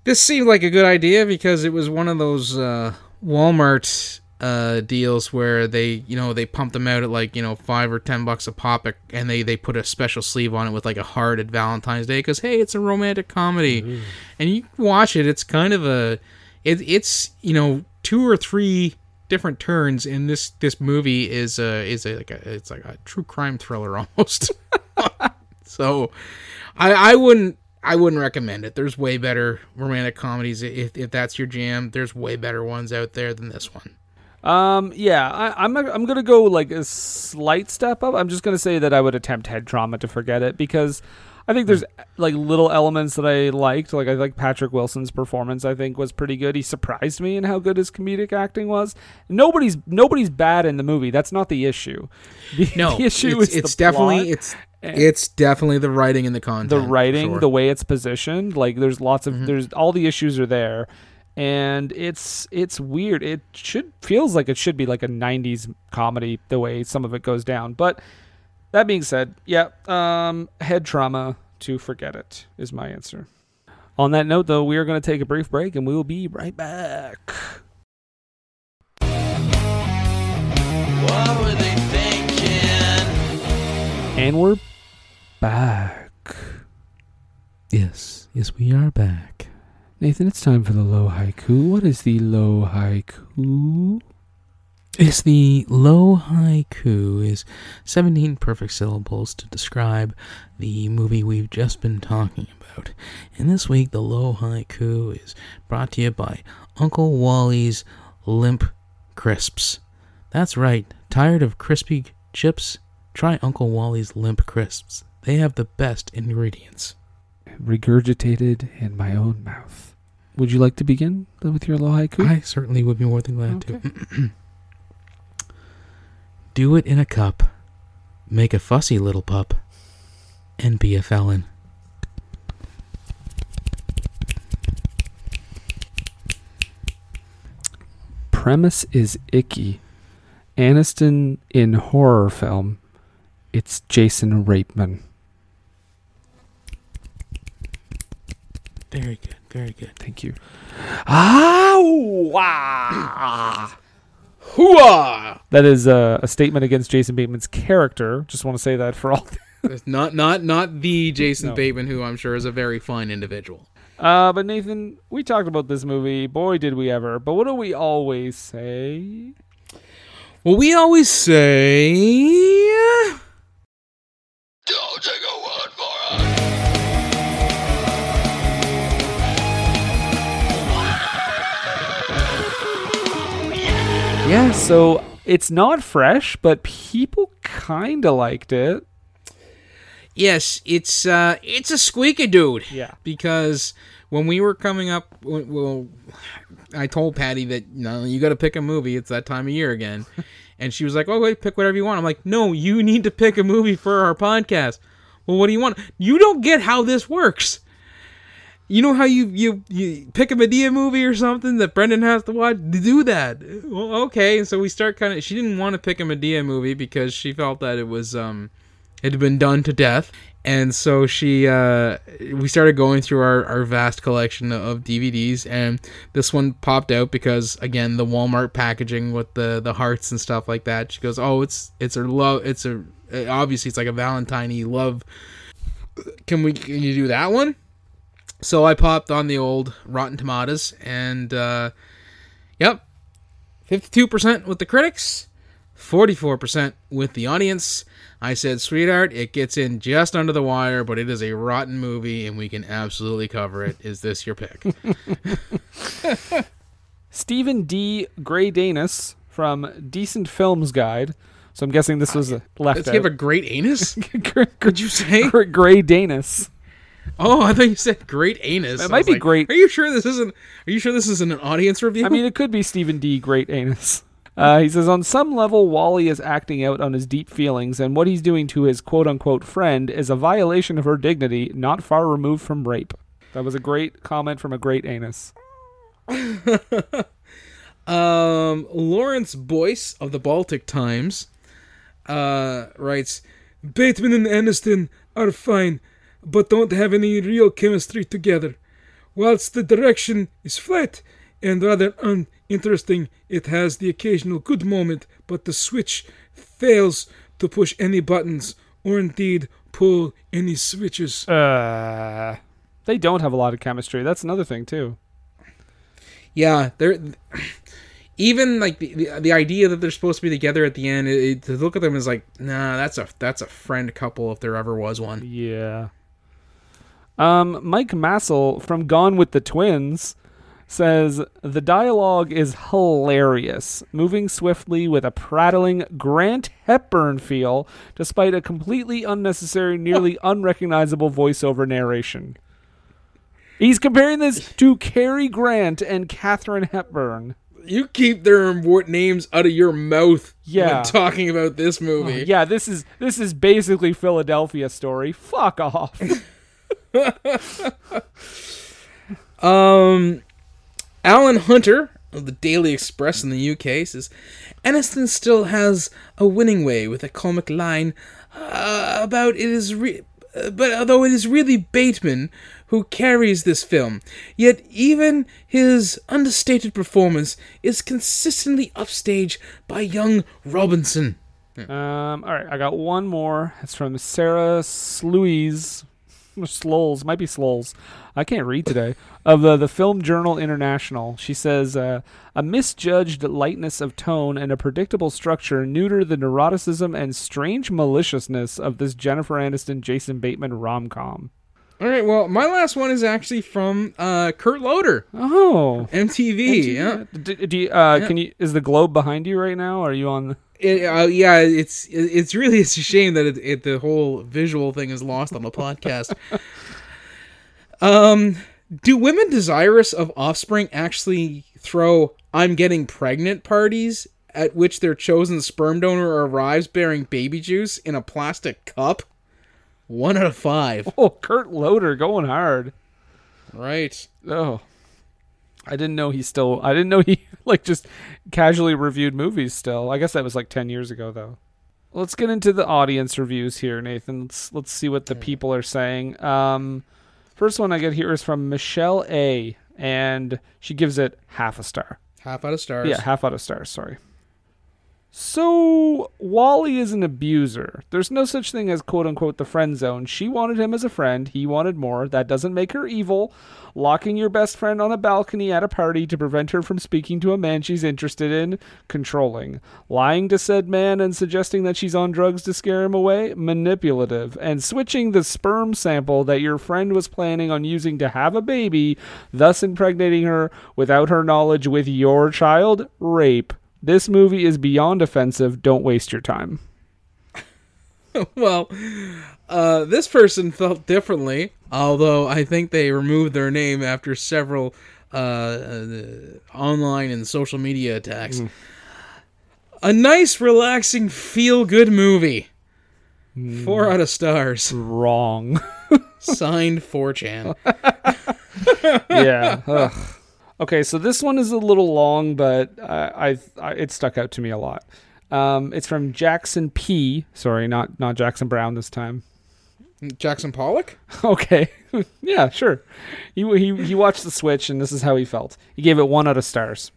D: this seemed like a good idea because it was one of those uh, Walmart uh, deals where they, you know, they pumped them out at like you know five or ten bucks a pop, and they they put a special sleeve on it with like a heart at Valentine's Day because hey, it's a romantic comedy, and you watch it. It's kind of a, it, it's you know two or three different turns, in this this movie is a is a like a it's like a true crime thriller almost. so, I I wouldn't I wouldn't recommend it. There's way better romantic comedies if, if that's your jam. There's way better ones out there than this one.
C: Um. Yeah. I, I'm. I'm gonna go like a slight step up. I'm just gonna say that I would attempt head trauma to forget it because I think there's like little elements that I liked. Like I like Patrick Wilson's performance. I think was pretty good. He surprised me in how good his comedic acting was. Nobody's nobody's bad in the movie. That's not the issue. The,
D: No,
C: the issue
D: it's,
C: is
D: it's
C: the
D: definitely
C: plot.
D: it's it's definitely the writing and the content.
C: the writing,
D: sure.
C: the way it's positioned. Like there's lots of
D: Mm-hmm.
C: there's all the issues are there, and it's it's weird. It should feels like it should be like a '90s comedy the way some of it goes down. But that being said, yeah, um, head trauma to forget it is my answer. On that note, though, we are going to take a brief break, and we will be right back.
E: What were they thinking?
C: And we're back.
B: Yes, yes, we are back.
C: Nathan, it's time for the low haiku. What is the low haiku?
B: It's the low haiku is 17 perfect syllables to describe the movie we've just been talking about. And this week, the low haiku is brought to you by Uncle Wally's Limp Crisps. That's right. Tired of crispy chips? Try Uncle Wally's Limp Crisps. They have the best ingredients.
C: Regurgitated in my own mouth. Would you like to begin with your low haiku?
B: I certainly would be more than glad to. Do it in a cup. Make a fussy little pup. And be a felon.
C: Premise is icky. Aniston in horror film. It's Jason Rapeman.
B: Very good, very good.
C: Thank you. Ow! Ah!
D: Hooah!
C: That is uh, a statement against Jason Bateman's character. Just want to say that for all.
D: not not not the Jason
C: No.
D: Bateman, who I'm sure is a very fine individual.
C: Uh, but Nathan, we talked about this movie. Boy, did we ever! But what do we always say?
D: Well, we always say.
C: Yeah. So it's not fresh, but people kind of liked it.
D: Yes, it's uh, it's a squeaky dude.
C: Yeah.
D: Because when we were coming up, well, I told Patty that no, you got to pick a movie. It's that time of year again, and she was like, "Oh, wait, pick whatever you want." I'm like, "No, you need to pick a movie for our podcast." Well, what do you want? You don't get how this works. You know how you you you pick a Madea movie or something that Brendan has to watch? Do that. Well, okay. So we start kind of. She didn't want to pick a Madea movie because she felt that it was um it had been done to death and so she uh we started going through our, our vast collection of dvds and this one popped out because again the walmart packaging with the the hearts and stuff like that she goes oh it's it's a love it's a obviously it's like a valentine love can we can you do that one so i popped on the old rotten tomatoes and uh yep 52% with the critics 44% with the audience. I said, sweetheart, it gets in just under the wire, but it is a rotten movie and we can absolutely cover it. Is this your pick?
C: Steven D. Greydanus from Decent Films Guide. So I'm guessing this was uh, left
D: Let's
C: out.
D: give a great anus? Could you say?
C: Greydanus.
D: Oh, I thought you said great anus.
C: It
D: I
C: might be
D: like,
C: great.
D: Are you sure this isn't? Are you sure this isn't an audience review?
C: I mean, it could be Stephen D. Great Anus. Uh, he says, on some level, Wally is acting out on his deep feelings, and what he's doing to his quote unquote friend is a violation of her dignity, not far removed from rape. That was a great comment from a great anus.
D: Um, Laurence Boyce of the Baltic Times uh, writes Bateman and Aniston are fine, but don't have any real chemistry together. Whilst the direction is flat and rather uninteresting, it has the occasional good moment, but the switch fails to push any buttons or indeed pull any switches.
C: Uh, they don't have a lot of chemistry. That's another thing, too.
D: Yeah, they're even like the, the the idea that they're supposed to be together at the end. It, it- to look at them is like, nah, that's a that's a friend couple if there ever was one.
C: Yeah. Um, Mike Massie from Gone with the Twins says the dialogue is hilarious, moving swiftly with a prattling Grant Hepburn feel, despite a completely unnecessary, nearly unrecognizable voiceover narration. He's comparing this to Cary Grant and Katharine Hepburn.
D: You keep their names out of your mouth
C: Yeah.
D: when talking about this movie.
C: Yeah, this is this is basically Philadelphia story. Fuck off.
D: Um, Alan Hunter of the Daily Express in the UK says Aniston still has a winning way with a comic line uh, about it is re- but although it is really Bateman who carries this film, yet even his understated performance is consistently upstaged by young Robinson.
C: Um, all right, I got one more. It's from Sarah Sluis. Sloles, might be Sloles. I can't read today. Of the, the Film Journal International. She says, uh, a misjudged lightness of tone and a predictable structure neuter the neuroticism and strange maliciousness of this Jennifer Aniston, Jason Bateman rom com.
D: All right, well, my last one is actually from uh, Kurt Loder,
C: Oh.
D: MTV. Yeah,
C: D- do you, uh, Can you? Is the globe behind you right now? Are you on? The,
D: It, uh, yeah, it's it's really it's a shame that it, it, the whole visual thing is lost on the podcast. um, do women desirous of offspring actually throw "I'm getting pregnant" parties at which their chosen sperm donor arrives bearing baby juice in a plastic cup? One out of five.
C: oh, Kurt Loder going hard.
D: Right.
C: Oh. I didn't know he still I didn't know he like just casually reviewed movies still. I guess that was like 10 years ago though. Let's get into the audience reviews here, Nathan. Let's let's see what the people are saying. Um first one I get here is from Michelle A and she gives it half a star.
D: Half out of stars.
C: Yeah, half out of stars, sorry. So, Wally is an abuser. There's no such thing as quote unquote the friend zone. She wanted him as a friend, he wanted more. That doesn't make her evil. Locking your best friend on a balcony at a party to prevent her from speaking to a man she's interested in, controlling. Lying to said man and suggesting that she's on drugs to scare him away, manipulative. And switching the sperm sample that your friend was planning on using to have a baby, thus impregnating her without her knowledge with your child, rape. This movie is beyond offensive. Don't waste your time.
D: well, uh, this person felt differently, although I think they removed their name after several uh, uh, online and social media attacks. A nice, relaxing, feel good movie. Four out of stars.
C: Wrong.
D: Signed 4chan.
C: yeah. Ugh. Okay, so this one is a little long, but I, I, I it stuck out to me a lot. Um, it's from Jackson P. Sorry, not not Jackson Browne this time.
D: Jackson Pollock?
C: Okay, yeah, sure. He, he he watched the Switch, and this is how he felt. He gave it one out of stars.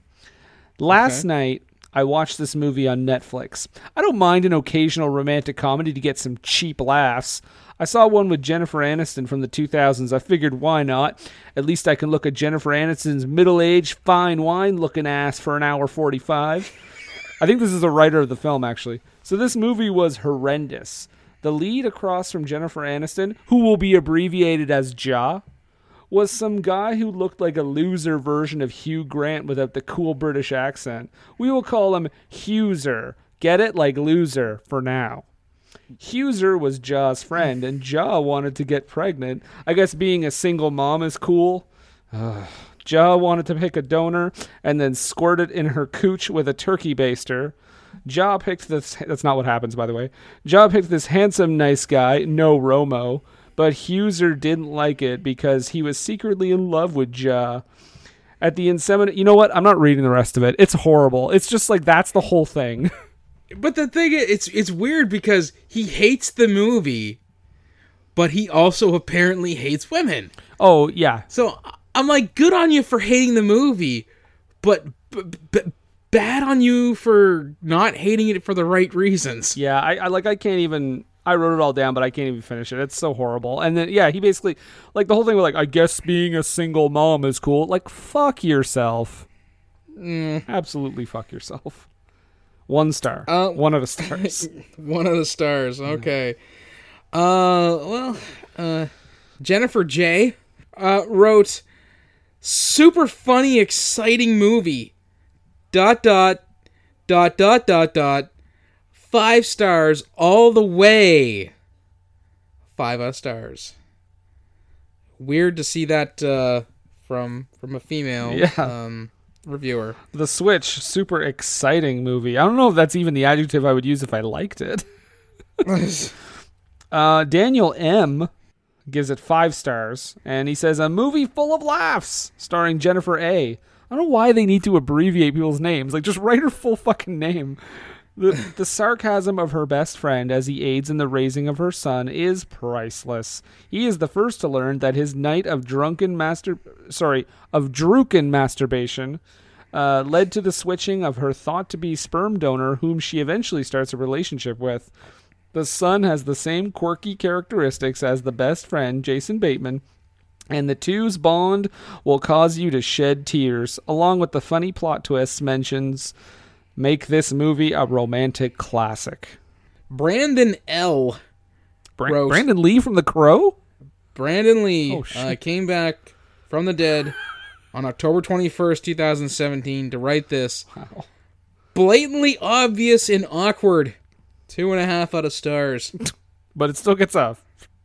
C: Last
D: Okay.
C: night, I watched this movie on Netflix. I don't mind an occasional romantic comedy to get some cheap laughs. I saw one with Jennifer Aniston from the 2000s. I figured, why not? At least I can look at Jennifer Aniston's middle-aged, fine wine-looking ass for an hour 45. I think this is the writer of the film, actually. So this movie was horrendous. The lead across from Jennifer Aniston, who will be abbreviated as Ja, was some guy who looked like a loser version of Hugh Grant without the cool British accent. We will call him Huser. Get it? Like loser for now. Huser was Ja's friend, and Ja wanted to get pregnant. I guess being a single mom is cool. Ugh. Wanted to pick a donor and then squirt it in her cooch with a turkey baster. Ja picked this. That's not what happens, by the way. Ja picked this handsome, nice guy, no Romo, but Hughser didn't like it because he was secretly in love with Ja. At the inseminate, you know what? I'm not reading the rest of it. It's horrible. It's just like that's the whole thing.
D: But the thing is, it's it's weird because he hates the movie, but he also apparently hates women.
C: oh yeah,
D: So I'm like, good on you for hating the movie, but b- b- bad on you for not hating it for the right reasons.
C: Yeah, I, I like I can't even I wrote it all down, but I can't even finish it. It's so horrible. And then yeah, he basically like the whole thing with like I guess being a single mom is cool. Like fuck yourself. Absolutely fuck yourself. One star.
D: Uh,
C: One of the stars.
D: One of the stars. Okay. Uh, well, uh, Jennifer J. Uh, wrote, super funny, exciting movie. Dot dot dot dot dot dot. Five stars all the way. Five out of stars. Weird to see that uh, from from a female
C: Yeah.
D: um, reviewer.
C: the Switch, super exciting movie. I don't know if that's even the adjective I would use if I liked it. Uh, Daniel M gives it five stars, and he says a movie full of laughs, starring Jennifer A. I don't know why they need to abbreviate people's names. Like, just write her full fucking name. The, the sarcasm of her best friend as he aids in the raising of her son is priceless. He is the first to learn that his night of drunken master, sorry, of drunken masturbation, uh, led to the switching of her thought to be sperm donor, whom she eventually starts a relationship with. The son has the same quirky characteristics as the best friend, Jason Bateman, and the two's bond will cause you to shed tears, along with the funny plot twists mentions make this movie a romantic classic.
D: Brandon L.
C: Bra-
D: Gross.
C: Brandon Lee from The Crow?
D: Brandon Lee
C: Oh,
D: uh, came back from the dead on October 21st, 2017 to write this.
C: Wow.
D: Blatantly obvious and awkward. Two and a half out of stars.
C: But it still gets a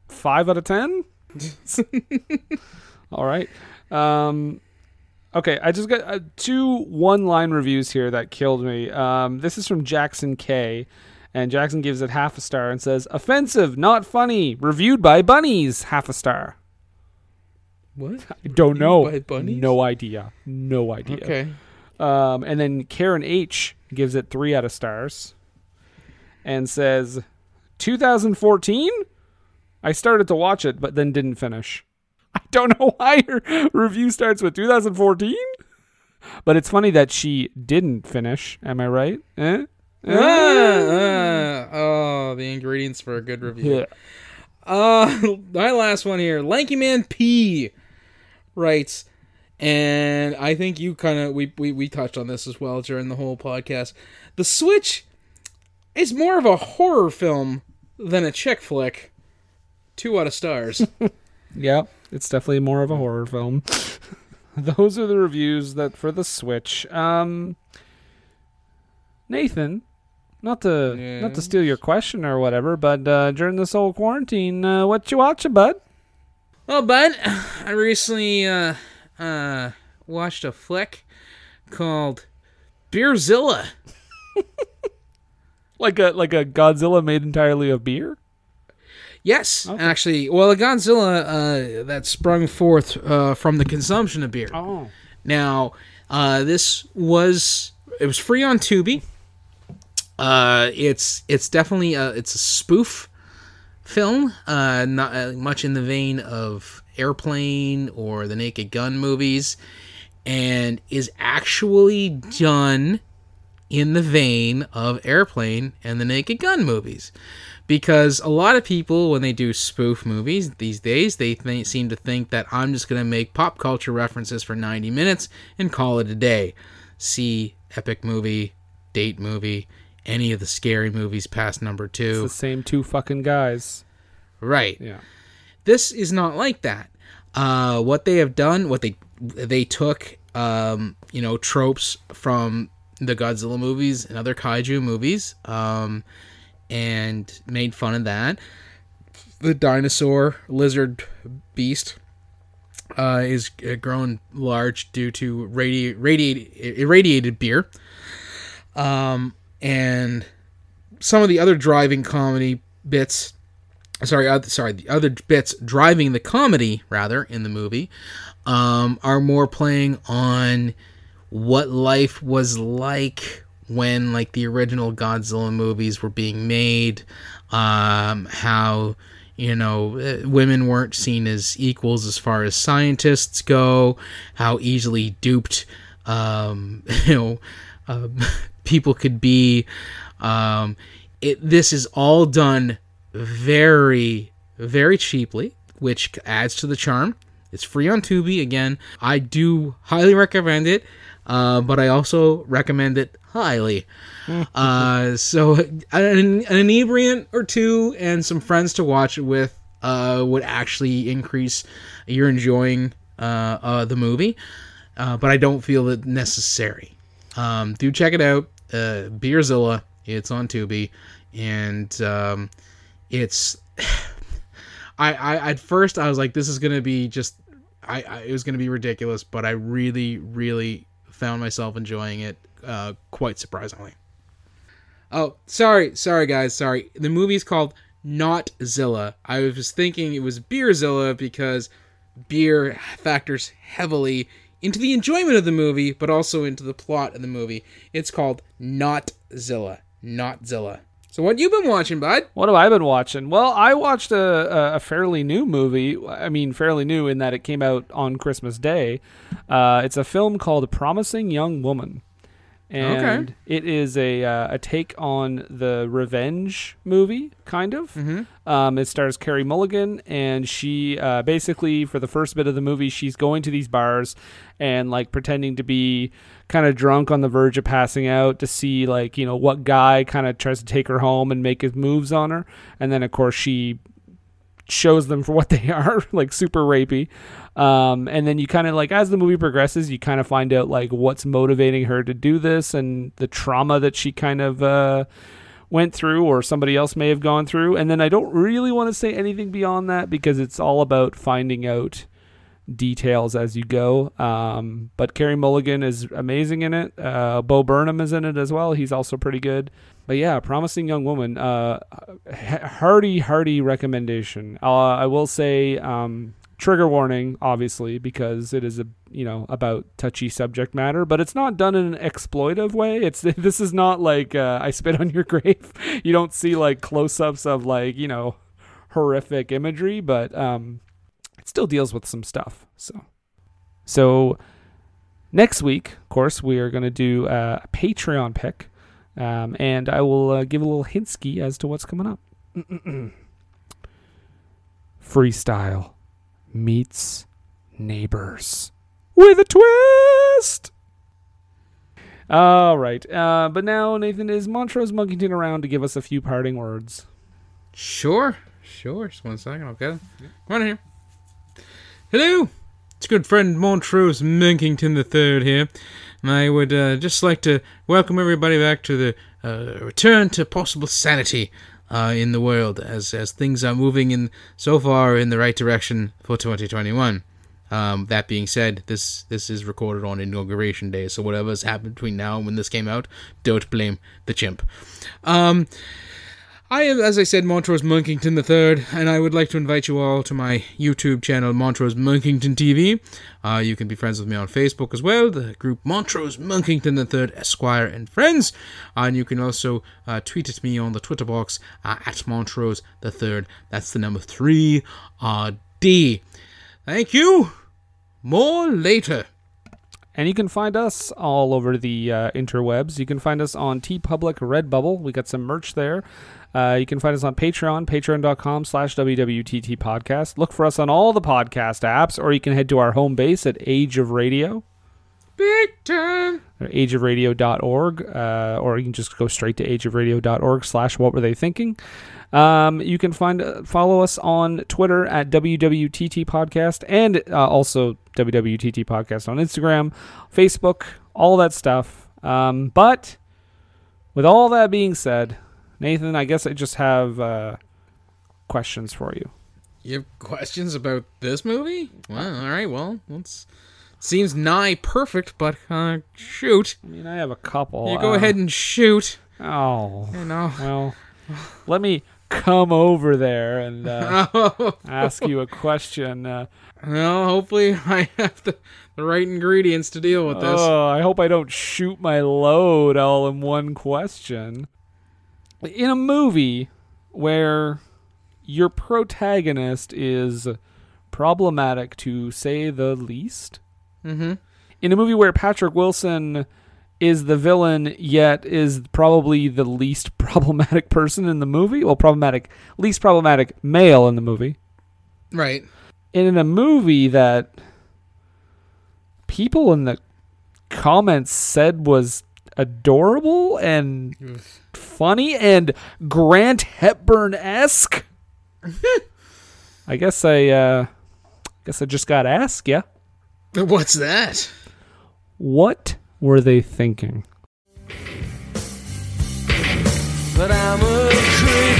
C: 5 out of 10? All right. Um, okay, I just got uh, two one line reviews here that killed me. Um, this is from Jackson K. And Jackson gives it half a star and says, Offensive, not funny. Reviewed by bunnies, half a star.
D: What?
C: I don't know.
D: by bunnies?
C: No idea. No idea.
D: Okay.
C: Um, and then Karen H gives it three out of stars and says, 2014? I started to watch it, but then didn't finish. Don't know why her review starts with 2014, but it's funny that she didn't finish. Am I right? Eh?
D: Ah, ah, oh, the ingredients for a good review.
C: Yeah.
D: Uh, my last one here. Lanky Man P writes, and I think you kind of we, we we touched on this as well during the whole podcast. The Switch is more of a horror film than a chick flick. Two out of stars.
C: Yeah, it's definitely more of a horror film. Those are the reviews that for the Switch. Um, Nathan, not to not to steal your question or whatever, but uh, during this whole quarantine, uh, what you watching, bud?
D: well, bud, I recently uh uh watched a flick called Beerzilla.
C: Like a like a Godzilla made entirely of beer?
D: Yes, actually, well, a Godzilla uh, that sprung forth uh, from the consumption of beer.
C: Oh,
D: Now, uh, this was it was free on Tubi. Uh, it's it's definitely a it's a spoof film, uh, not uh, much in the vein of Airplane or the Naked Gun movies, and is actually done in the vein of Airplane and the Naked Gun movies. Because a lot of people, when they do spoof movies these days, they th- seem to think that I'm just going to make pop culture references for 90 minutes and call it a day. See Epic Movie, Date Movie, any of the scary movies past number
C: it's
D: two.
C: the same two fucking guys.
D: Right
C: Yeah.
D: this is not like that. Uh, what they have done, what they they took, um, you know, tropes from the Godzilla movies and other kaiju movies, um, and made fun of that. The dinosaur lizard beast uh, is uh, grown large due to radi- radiate- irradiated beer, um, and some of the other driving comedy bits sorry, uh, sorry, the other bits driving the comedy rather in the movie um, are more playing on what life was like when like the original Godzilla movies were being made, um, how you know uh, women weren't seen as equals as far as scientists go, how easily duped um, you know um, people could be. Um, it this is all done very very cheaply which adds to the charm. It's free on tubi again. I do highly recommend it uh, but i also recommend it highly. Uh, so an, an inebriant or two and some friends to watch it with uh, would actually increase your enjoying uh, uh, the movie. But i don't feel it necessary. Um, do check it out. Beerzilla it's on tubi. And um, it's I, I at first I was like this is gonna be just I, I it was gonna be ridiculous but I really really found myself enjoying it uh, quite surprisingly. Oh, sorry, sorry guys, sorry. The movie's called Not Zilla. I was thinking it was Beerzilla because beer factors heavily into the enjoyment of the movie, but also into the plot of the movie. It's called Notzilla. Notzilla. So what you been watching, bud?
C: What have I been watching? Well, I watched a, a, fairly new movie. I mean, fairly new in that it came out on Christmas Day. Uh, it's a film called Promising Young Woman. And
D: Okay.
C: it is a, uh, a take on the revenge movie, kind of. Mm-hmm. Um, it stars Carey Mulligan, and she uh, basically, for the first bit of the movie, she's going to these bars and like pretending to be kind of drunk on the verge of passing out to see like you know what guy kind of tries to take her home and make his moves on her, and then of course she shows them for what they are, like super rapey. Um, and then you kind of like as the movie progresses, you kind of find out like what's motivating her to do this and the trauma that she kind of uh, went through or somebody else may have gone through. And then I don't really want to say anything beyond that because it's all about finding out details as you go. Um, but Carey Mulligan is amazing in it. Uh, Bo Burnham is in it as well. He's also pretty good. But yeah, promising young woman. Uh, hearty, hearty recommendation. Uh, I will say, um, trigger warning, obviously, because it is a you know about touchy subject matter, but it's not done in an exploitive way. It's this is not like uh, I spit on your grave. You don't see like close-ups of like you know horrific imagery, but um, it still deals with some stuff. So, so next week, of course, we are going to do a Patreon pick, um, and I will uh, give a little hintsky as to what's coming up. Freestyle meets neighbors with a twist. All right, uh, but now Nathan is Montrose Monkington around to give us a few parting words.
D: Sure, sure. Just one second, I'll get. Come on here. Hello, it's good friend Montrose Monkington the Third here, I would uh, just like to welcome everybody back to the uh, return to possible sanity uh, in the world as as things are moving in so far in the right direction for 2021. Um, that being said, this this is recorded on inauguration day, so whatever's happened between now and when this came out, don't blame the chimp. Um, I am, as I said, Montrose Monkington III, and I would like to invite you all to my YouTube channel, Montrose Monkington TV. Uh, you can be friends with me on Facebook as well, the group Montrose Monkington III Esquire and Friends. And you can also uh, tweet at me on the Twitter box uh, at Montrose III. That's the number three uh, D. Thank you. More later.
C: And you can find us all over the uh, interwebs. You can find us on TeePublic Redbubble. We got some merch there. Uh, you can find us on Patreon, patreon.com slash WWTT podcast. Look for us on all the podcast apps, or you can head to our home base at Age of Radio,
D: Big time.
C: or ageofradio.org, uh, or you can just go straight to ageofradio.org slash what were they thinking. Um, you can find uh, follow us on Twitter at WWTT Podcast and uh, also WWTT Podcast on Instagram, Facebook, all that stuff. Um, but with all that being said, Nathan, I guess I just have uh, questions for you.
D: You have questions about this movie? Well, all right. Well, it's seems nigh perfect, but uh, shoot.
C: I mean, I have a couple.
D: You go
C: Uh,
D: ahead and shoot.
C: Oh,
D: You know.
C: well, let me come over there and uh,
D: Oh,
C: ask you a question. Uh,
D: well, hopefully I have the, the right ingredients to deal with this.
C: Oh, I hope I don't shoot my load all in one question. In a movie where your protagonist is problematic to say the least,
D: mm-hmm.
C: in a movie where Patrick Wilson is the villain yet is probably the least problematic person in the movie, well problematic least problematic male in the movie.
D: Right.
C: And in a movie that people in the comments said was adorable and funny and Grant Hepburn esque. I guess I uh guess I just gotta ask ya.
D: What's that?
C: What were they thinking?
E: But I'm a creep.